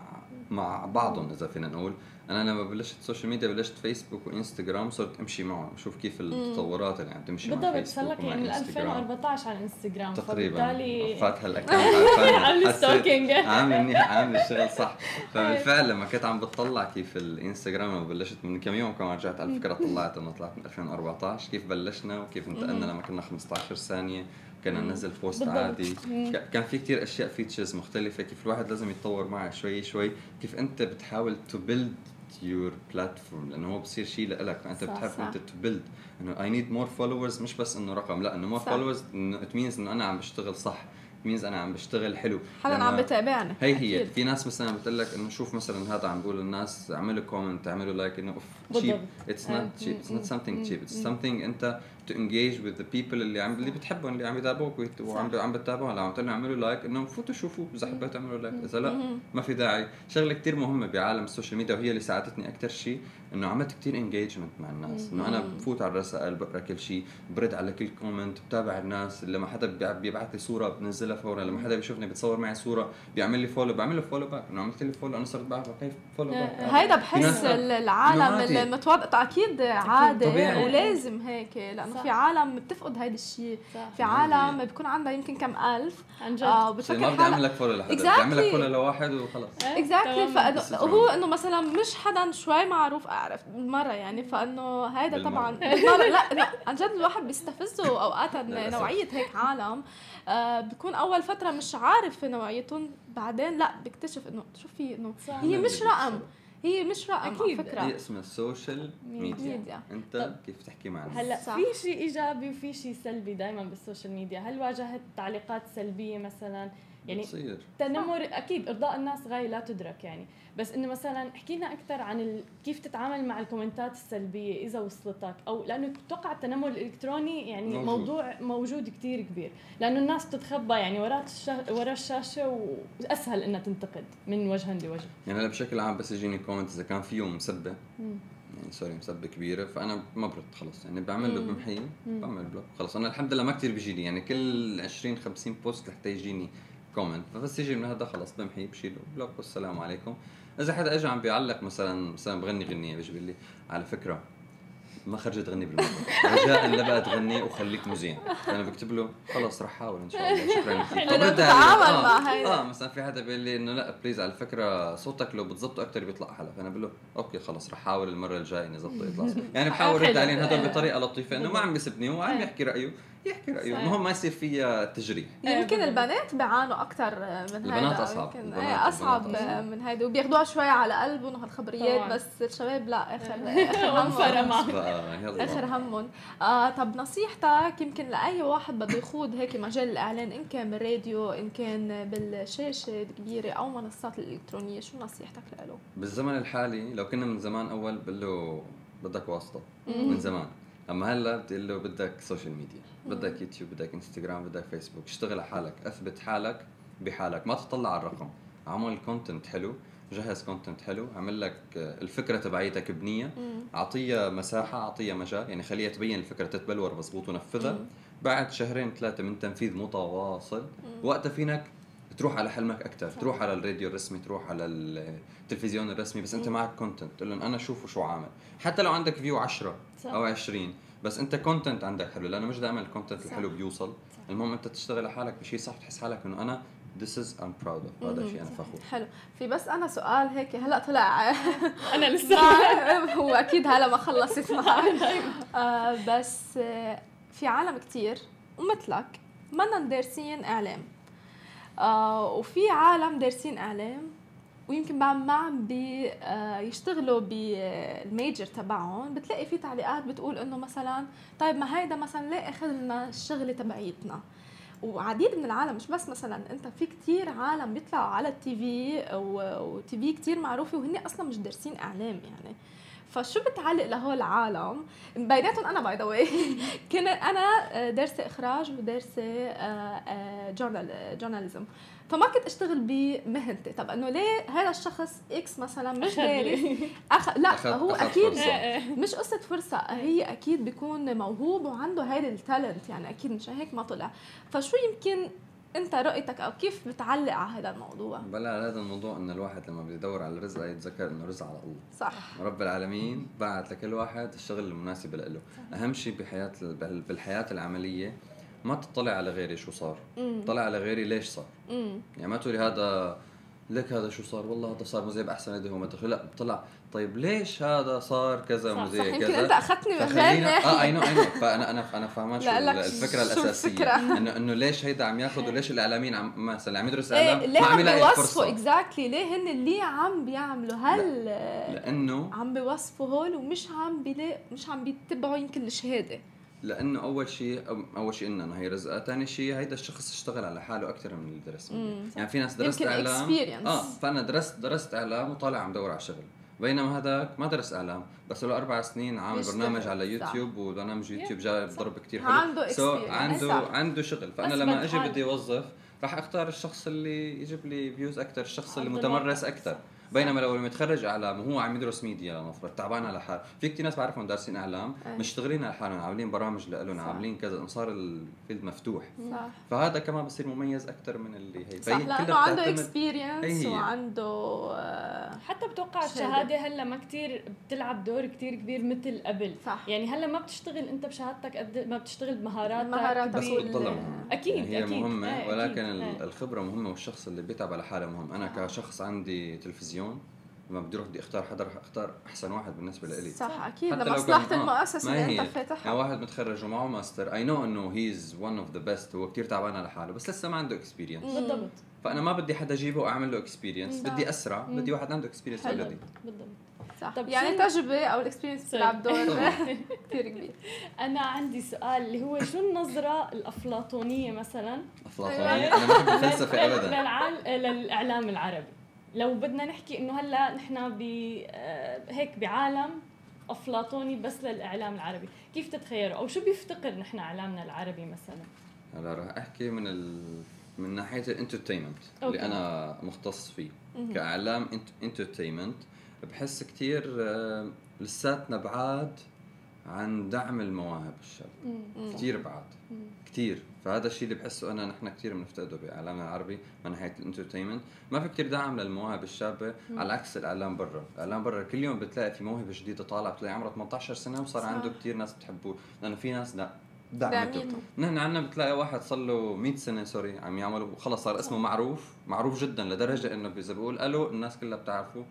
[SPEAKER 3] مع بعضهم إذا فينا نقول. أنا لما بلشت ال social media بلشت فيسبوك وإنستغرام صرت أمشي معهم أشوف كيف التطورات اللي عم تمشي
[SPEAKER 2] بالضبط صار لك يعني من 2014 على الانستغرام
[SPEAKER 3] تقريبا. فبالتالي فات ها ال account عامل stalking عامل منيح عامل الشغل صح. [laughs] فبالفعل لما كنت عم بتطلع كيف الإنستغرام لما بلشت من كم يوم كمان رجعت على الفكرة طلعت إنه طلعت من 2014 كيف بلشنا وكيف انتقلنا لما كنا 15 ثانية كنا ننزل post عادي. كان في كتير أشياء features مختلفة كيف الواحد لازم يتطور معها شوي شوي. كيف أنت بتحاول to build your platform لأنه هو بصير شيء لك فأنت بتحب أنت to build إنه I need more followers مش بس إنه رقم لا إنه more followers it means إنه أنا عم بشتغل صح. means أنا عم بشتغل حلو.
[SPEAKER 1] حدا عم بتابعني
[SPEAKER 3] هي هي. أكيد. في ناس مثلا بتقول لك إنه شوف مثلا هذا عم بقول للناس اعملوا comment اعملوا like إنه أوف cheap it's not cheap it's not something cheap it's something أنت to engage with the people اللي عم اللي بتحبهم اللي عم يتابعوك وعم عم بتابعهم عم تقول اعملوا like انه فوتوا شوفوا إذا حبيتوا اعملوا like إذا لا ما في داعي. شغلة كثير مهمة بعالم ال social media وهي اللي ساعدتني أكثر شيء إنه عملت كثير engagement مع الناس. إنه أنا بفوت على الرسائل بقرأ كل شيء برد على كل comment بتابع الناس. لما حدا بيبعث لي صورة بنزلها فورا. لما حدا بيشوفني بتصور معي صورة بيعمل لي follow بعمل له follow back إنه عملت لي follow أنا صرت بعرف كيف follow back
[SPEAKER 1] هيدا بحس العالم المتوضع أكيد عادي ولازم هيك. لأنه انه في عالم بتفقد هيدا الشيء
[SPEAKER 2] صح.
[SPEAKER 1] في عالم بيكون عندها يمكن كم ألف.
[SPEAKER 2] عن جد.
[SPEAKER 3] ما
[SPEAKER 1] بتفكر
[SPEAKER 3] بدي
[SPEAKER 1] حالها
[SPEAKER 3] اعمل لك follow لحدا. بدي
[SPEAKER 1] Exactly.
[SPEAKER 3] اعمل لك follow لواحد وخلص exactly
[SPEAKER 1] فهو. إنه مثلا مش حدا شوي معروف أعرف بالمرة يعني. فإنه هيدا. طبعا لا لا عن جد الواحد بيستفزه اوقات. نوعية هيك عالم. آه بيكون أول فترة مش عارف في نوعيتهم. بعدين لا بيكتشف إنه شو في
[SPEAKER 2] إنه.
[SPEAKER 1] هي مش رقم. هي مش رقم
[SPEAKER 2] أكيد.
[SPEAKER 1] على فكرة
[SPEAKER 3] هي اسمها ال social
[SPEAKER 1] media
[SPEAKER 3] media. أنت كيف تحكي مع الناس
[SPEAKER 2] هلأ
[SPEAKER 1] صح.
[SPEAKER 2] في شيء إيجابي وفي شيء سلبي دائما بال social media هل واجهت تعليقات سلبية مثلا يعني
[SPEAKER 3] بتصير.
[SPEAKER 2] تنمر أكيد إرضاء الناس غاية لا تدرك يعني. بس إنه مثلا احكي لنا أكثر عن ال... كيف تتعامل مع الكومنتات السلبية إذا وصلتك؟ أو لأنه أتوقع التنمر الإلكتروني يعني
[SPEAKER 3] موجود.
[SPEAKER 2] موضوع موجود كثير كبير. لأنه الناس بتتخبى يعني وراء الشا... وراء الشاشة وأسهل إنها تنتقد من وجها لوجه.
[SPEAKER 3] يعني هلا بشكل عام بس يجيني comment إذا كان فيه
[SPEAKER 2] مسبة.
[SPEAKER 3] يعني sorry مسبة كبيرة فأنا ما برد خلص يعني بعمل له. بمحيه. بعمل block خلص أنا الحمد لله ما كثير بيجي لي يعني كل 20 50 post لحتى يجيني comment فبس يجي من هذا خلص بمحيه بشيله block والسلام عليكم إذا حدا اجى عم بيعلق مثلا مثلا بغني غنية بيجي بيقول لي على فكرة ما خرجت تغني بالمرة رجاء لا بقى تغني وخليك مذيع فانا بكتب له خلص رح احاول إن شاء الله شكرا كثير
[SPEAKER 1] حلو،
[SPEAKER 3] فبرد
[SPEAKER 1] تتعامل
[SPEAKER 3] عليه.
[SPEAKER 1] مع هيدا.
[SPEAKER 3] آه مثلا في حدا بيقول لي إنه لأ بليز على فكرة صوتك لو بتزبطه أكثر بيطلع حلا فانا بقول له أوكي خلص رح احاول المرة الجاية إني ظبطه يطلع. يعني [laughs] بحاول رد. عليهم هدول بطريقة لطيفة إنه ما عم بيسبني هو عم. يحكي رأيه يحكي
[SPEAKER 2] رأيه.
[SPEAKER 3] المهم ما يصير فيها تجريح
[SPEAKER 1] يمكن
[SPEAKER 2] بالضبط.
[SPEAKER 1] البنات بيعانوا أكثر من هيدا
[SPEAKER 3] البنات أصعب.
[SPEAKER 1] يمكن
[SPEAKER 3] البنات-
[SPEAKER 1] إيه أصعب
[SPEAKER 3] البنات.
[SPEAKER 1] من هيدا وبياخدوها شوي على قلبهم هالخبريات
[SPEAKER 2] طبعاً.
[SPEAKER 1] بس الشباب لا اخر آخر
[SPEAKER 2] ولا [laughs] فرق
[SPEAKER 1] همهم. آخر همهم آه طب نصيحتك يمكن لأي واحد بده يخوض هيك مجال الإعلان إن كان بالراديو إن كان بالشاشة الكبيرة أو منصات الإلكترونية شو نصيحتك له
[SPEAKER 3] بالزمن الحالي لو كنا من زمان أول بقول له بدك
[SPEAKER 1] واسطة.
[SPEAKER 3] من زمان أما هلا بتقول له بدك سوشيال ميديا بدك يوتيوب بدك إنستغرام بدك فيسبوك اشتغل على حالك أثبت حالك بحالك ما تطلع على الرقم اعمل content حلو جهز content حلو اعمل لك آه، الفكرة تبعيتك بنية أعطيها مساحة أعطيها مجال يعني خليها تبين الفكرة تتبلور مضبوط ونفذها. بعد شهرين ثلاثة من تنفيذ متواصل. وقتها فينك تروح على حلمك أكثر تروح على الراديو الرسمي تروح على التلفزيون الرسمي بس أنت معك content تقول لهم أنا شوفوا شو عامل حتى لو عندك view 10
[SPEAKER 2] صح.
[SPEAKER 3] أو 20 بس أنت content عندك حلو لأنه مش دائما ال
[SPEAKER 1] content.
[SPEAKER 3] الحلو بيوصل. المهم أنت تشتغل على حالك بشيء صح تحس حالك إنه أنا this is I'm proud of هذا
[SPEAKER 1] مم.
[SPEAKER 3] شيء أنا فخور.
[SPEAKER 1] حلو. في بس أنا سؤال هيك هلأ طلع. [laughs]
[SPEAKER 2] أنا لسه. [laughs]
[SPEAKER 1] هو أكيد هلأ ما خلصت معك [laughs] آه بس في عالم كتير ومثلك منن دارسين إعلام. آه وفي عالم دارسين إعلام ويمكن بعد ما عم بي آه بالميجر تبعهم بتلاقي في تعليقات بتقول إنه مثلا طيب ما هيدا مثلا ليه اخذ لنا الشغلة تبعيتنا؟ وعديد من العالم مش بس مثلا أنت في كتير عالم بيطلعوا على ال TV و TV كتير معروفة وهن أصلا مش دارسين إعلام يعني. فشو بتعلق لهول العالم؟ بيناتهم أنا by the way كنا أنا دارسة إخراج ودارسة journal journalism فما كنت أشتغل بمهنتي. طب إنه ليه هذا الشخص X مثلا مش دارس. [laughs] أخ... لا
[SPEAKER 3] أخذ-
[SPEAKER 1] هو
[SPEAKER 3] أخذ
[SPEAKER 1] أكيد
[SPEAKER 3] فرصة. [laughs]
[SPEAKER 1] مش قصة فرصة. هي أكيد بيكون موهوب وعنده هيدا ال talent يعني أكيد مشان هيك ما طلع. فشو يمكن أنت رؤيتك أو كيف بتعلق على هذا الموضوع؟
[SPEAKER 3] بلا على هذا الموضوع انه الواحد لما بده يدور على الرزق يتذكر انه رزق على الله.
[SPEAKER 1] صح.
[SPEAKER 3] رب العالمين بعت لكل واحد الشغل المناسب له. اهم شيء بحياة بالحياة العملية ما تطلع على غيري شو صار. طلع على غيري ليش صار.
[SPEAKER 1] امم
[SPEAKER 3] يعني ما تقولي هذا لك هذا شو صار والله هذا صار مذيع بأحسن يده وما دخل لا طلع طيب ليش هذا صار كذا
[SPEAKER 2] صح،
[SPEAKER 3] مذيع كذا؟
[SPEAKER 1] أنت أخذتني من غير
[SPEAKER 3] آه اي نو اي نو فانا أنا أنا فاهمان شو الفكرة
[SPEAKER 1] شو الأساسية؟
[SPEAKER 3] انه إنه ليش هيدا عم ياخذ وليش الإعلاميين عم مثلا عم يدرس إعلام
[SPEAKER 1] إيه ليه
[SPEAKER 3] ما عم يلاقي الفرصة.
[SPEAKER 1] exactly ليه هن اللي عم بيعملوا؟ هل
[SPEAKER 3] لأنه
[SPEAKER 1] عم بيوصفوا هول ومش عم بيلاقوا مش عم بيتبعوا يمكن الشهادة؟
[SPEAKER 3] لأنه أول شيء أول شيء إنه هي رزقه، ثاني شيء هيدا الشخص اشتغل على حاله أكثر من اللي درس. يعني في ناس درست إعلام.
[SPEAKER 1] experience.
[SPEAKER 3] آه فأنا درست درست إعلام وطالع عم دور على شغل. بينما هذاك ما درس إعلام بس له أربع سنين عامل برنامج على. يوتيوب وبرنامج يوتيوب جاي بضرب كثير حلو
[SPEAKER 1] عنده
[SPEAKER 3] So. عنده
[SPEAKER 1] صح.
[SPEAKER 3] عنده شغل
[SPEAKER 2] فأنا
[SPEAKER 3] لما
[SPEAKER 2] أجي.
[SPEAKER 3] بدي أوظف راح أختار الشخص اللي يجيب لي views أكثر الشخص اللي متمرس. أكثر بينما لو متخرج إعلام وهو عم يدرس ميديا لنفرض تعبان على حاله في كثير ناس بعرفهم دارسين إعلام
[SPEAKER 1] أي.
[SPEAKER 3] مشتغلين على حالهم عاملين برامج لهم
[SPEAKER 1] صح.
[SPEAKER 3] عاملين كذا صار ال field مفتوح
[SPEAKER 1] صح
[SPEAKER 3] فهذا كمان بصير مميز أكثر من اللي هي
[SPEAKER 1] صح
[SPEAKER 3] لأنه
[SPEAKER 1] عنده
[SPEAKER 3] experience.
[SPEAKER 1] وعنده آه،
[SPEAKER 2] حتى بتوقع
[SPEAKER 1] شهادة.
[SPEAKER 2] الشهادة هلأ ما كتير بتلعب دور كتير كبير مثل قبل
[SPEAKER 1] صح
[SPEAKER 2] يعني هلأ ما بتشتغل أنت بشهادتك قد ما بتشتغل بمهاراتك
[SPEAKER 1] مهاراتك
[SPEAKER 3] بس بتضلها مهمة
[SPEAKER 2] أكيد
[SPEAKER 3] يعني هي
[SPEAKER 2] أكيد
[SPEAKER 3] مهمة
[SPEAKER 2] إيه،
[SPEAKER 3] ولكن
[SPEAKER 2] أكيد. إيه.
[SPEAKER 3] الخبرة مهمة والشخص اللي بيتعب على حاله مهم أنا
[SPEAKER 1] آه.
[SPEAKER 3] كشخص عندي تلفزيون لما بدي أروح بدي أختار حدا رح أختار أحسن واحد بالنسبة لإلي.
[SPEAKER 1] صح أكيد.
[SPEAKER 3] حتى لو
[SPEAKER 1] لمصلحة
[SPEAKER 3] كان- آه،
[SPEAKER 1] المؤسسة
[SPEAKER 3] ما
[SPEAKER 1] اللي
[SPEAKER 3] هي.
[SPEAKER 1] أنت فاتحها
[SPEAKER 3] يعني واحد متخرج ومعه master I know إنه he's one of the best هو كثير تعبان على حاله بس لسه ما عنده
[SPEAKER 1] experience.
[SPEAKER 2] بالضبط.
[SPEAKER 3] فأنا ما بدي حدا أجيبه واعمل له
[SPEAKER 1] experience.
[SPEAKER 3] بدي أسرع
[SPEAKER 2] مم.
[SPEAKER 3] بدي واحد عنده
[SPEAKER 1] experience.
[SPEAKER 3] already
[SPEAKER 2] بالضبط.
[SPEAKER 1] صح.
[SPEAKER 2] طب
[SPEAKER 1] يعني التجربه أو ال experience بتلعب دور [laughs] [laughs] كثير كبير.
[SPEAKER 2] أنا عندي سؤال اللي هو شو النظرة الأفلاطونية مثلا؟
[SPEAKER 3] افلاطوني أنا ما بحب
[SPEAKER 2] الفلسفة
[SPEAKER 3] ابدا.
[SPEAKER 2] للإعلام العربي. لو بدنا نحكي إنه هلأ نحن ب آه، هيك بعالم أفلاطوني بس للإعلام العربي. كيف تتخيلوا؟ أو شو بيفتقر نحن إعلامنا العربي مثلا؟
[SPEAKER 3] هلا رح أحكي من ال... من ناحية ال entertainment
[SPEAKER 2] اللي.
[SPEAKER 3] أنا مختص فيه. كإعلام entertainment بحس كثير لساتنا بعاد عن دعم المواهب الشاب. كثير بعاد. كثير فهذا الشيء اللي بحسه أنا نحن كثير بنفتقده باعلامنا العربي من ناحية ال entertainment. ما في كثير دعم للمواهب الشابة
[SPEAKER 2] مم.
[SPEAKER 3] على عكس الإعلام برا. الإعلام برا كل يوم بتلاقي في موهبة جديدة طالعة بتلاقي عمره 18 سنة وصار
[SPEAKER 1] صح.
[SPEAKER 3] عنده كثير ناس بتحبه. لأنه في ناس لا. دعمته نحن عندنا بتلاقي واحد صار له 100 سنة sorry عم يعمل خلص صار اسمه معروف معروف جدا لدرجة إنه إذا بقول ألو الناس كلها بتعرفه.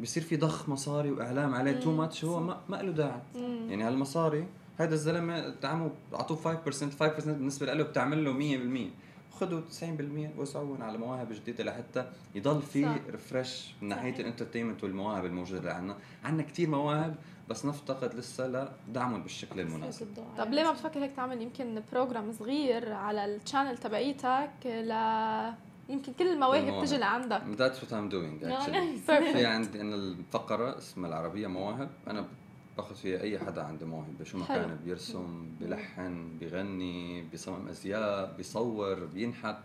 [SPEAKER 3] بصير في ضخ مصاري وإعلام عليه
[SPEAKER 1] too.
[SPEAKER 3] much هو ما, ما له داعي. يعني هالمصاري هذا الزلمة دعمه أعطوه 5% 5% بالنسبة له بتعمل له 100% خذوا 90% وسعوهم على مواهب جديدة لحتى يضل في. refresh من ناحية.
[SPEAKER 2] ال
[SPEAKER 3] entertainment والمواهب الموجودة اللي عندنا عندنا كثير مواهب بس نفتقد لسه لدعمهم بالشكل المناسب
[SPEAKER 1] طب ليه ما بتفكر هيك تعمل يمكن program صغير على ال channel تبعيتك ل يمكن كل المواهب. تجي لعندك
[SPEAKER 3] That's what I'm doing actually. في عندي أنا الفقرة اسمها العربية مواهب أنا باخذ فيها أي حدا عنده موهبة شو ما. كان بيرسم بيلحن بيغني بيصمم أزياء بيصور بينحت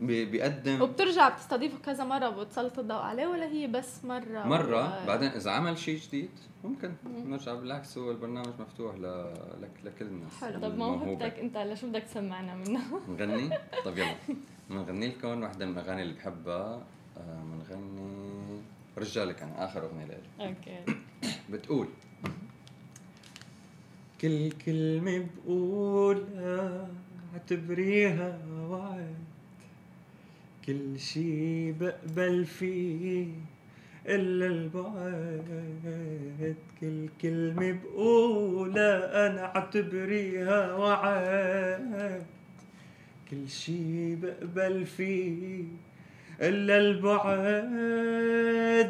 [SPEAKER 3] بي- بيقدم.
[SPEAKER 1] وبترجع بتستضيفه كذا مرة وبتسلط الضوء عليه ولا هي بس مرة
[SPEAKER 3] مرة.
[SPEAKER 1] و-
[SPEAKER 3] بعدين إذا عمل شيء جديد ممكن نرجع بالعكس هو البرنامج مفتوح ل... لك... لكل الناس.
[SPEAKER 1] حلو.
[SPEAKER 2] طب
[SPEAKER 3] الموهوبة.
[SPEAKER 2] موهبتك أنت لشو بدك تسمعنا منها؟ [laughs]
[SPEAKER 3] نغني؟ طب يلا. بنغني لكم واحدة من الأغاني اللي بحبها. آه، بنغني رجالك أنا آخر أغنية لإلي
[SPEAKER 2] أوكي.
[SPEAKER 3] بتقول كل كلمة بقولها اعتبريها وعد. كل شي بقبل فيه إلا البعد كل كلمة بقولها أنا اعتبريها وعد. كل شي بقبل فيه إلا البعد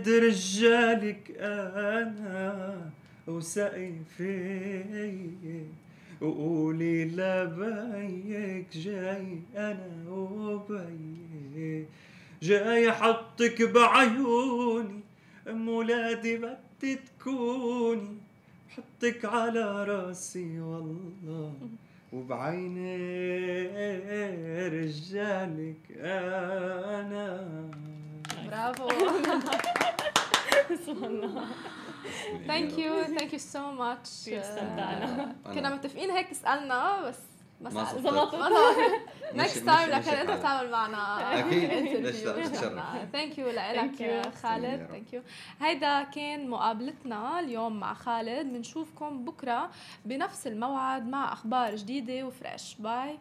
[SPEAKER 3] رجالك أنا وسقفي وقولي لبيك جاي أنا وبيك جاي أحطك بعيوني أم ولادي بدي تكوني بحطك على راسي والله وبعيني رجالك أنا.
[SPEAKER 1] برافو. [laughs]
[SPEAKER 2] سبحان
[SPEAKER 1] thank you thank you
[SPEAKER 2] so much.
[SPEAKER 1] كنا متفقين هيك اسالنا بس ما
[SPEAKER 3] زبطت.
[SPEAKER 1] next
[SPEAKER 3] time
[SPEAKER 1] لكن أنت
[SPEAKER 3] حالك.
[SPEAKER 1] تعمل معنا
[SPEAKER 3] أكيد. ليش لا؟ بتشرف.
[SPEAKER 1] thank you
[SPEAKER 2] Thank
[SPEAKER 1] لك
[SPEAKER 2] you.
[SPEAKER 1] خالد. ثانك يو هيدا كان مقابلتنا اليوم مع خالد بنشوفكم بكرة بنفس الموعد مع أخبار جديدة وفريش باي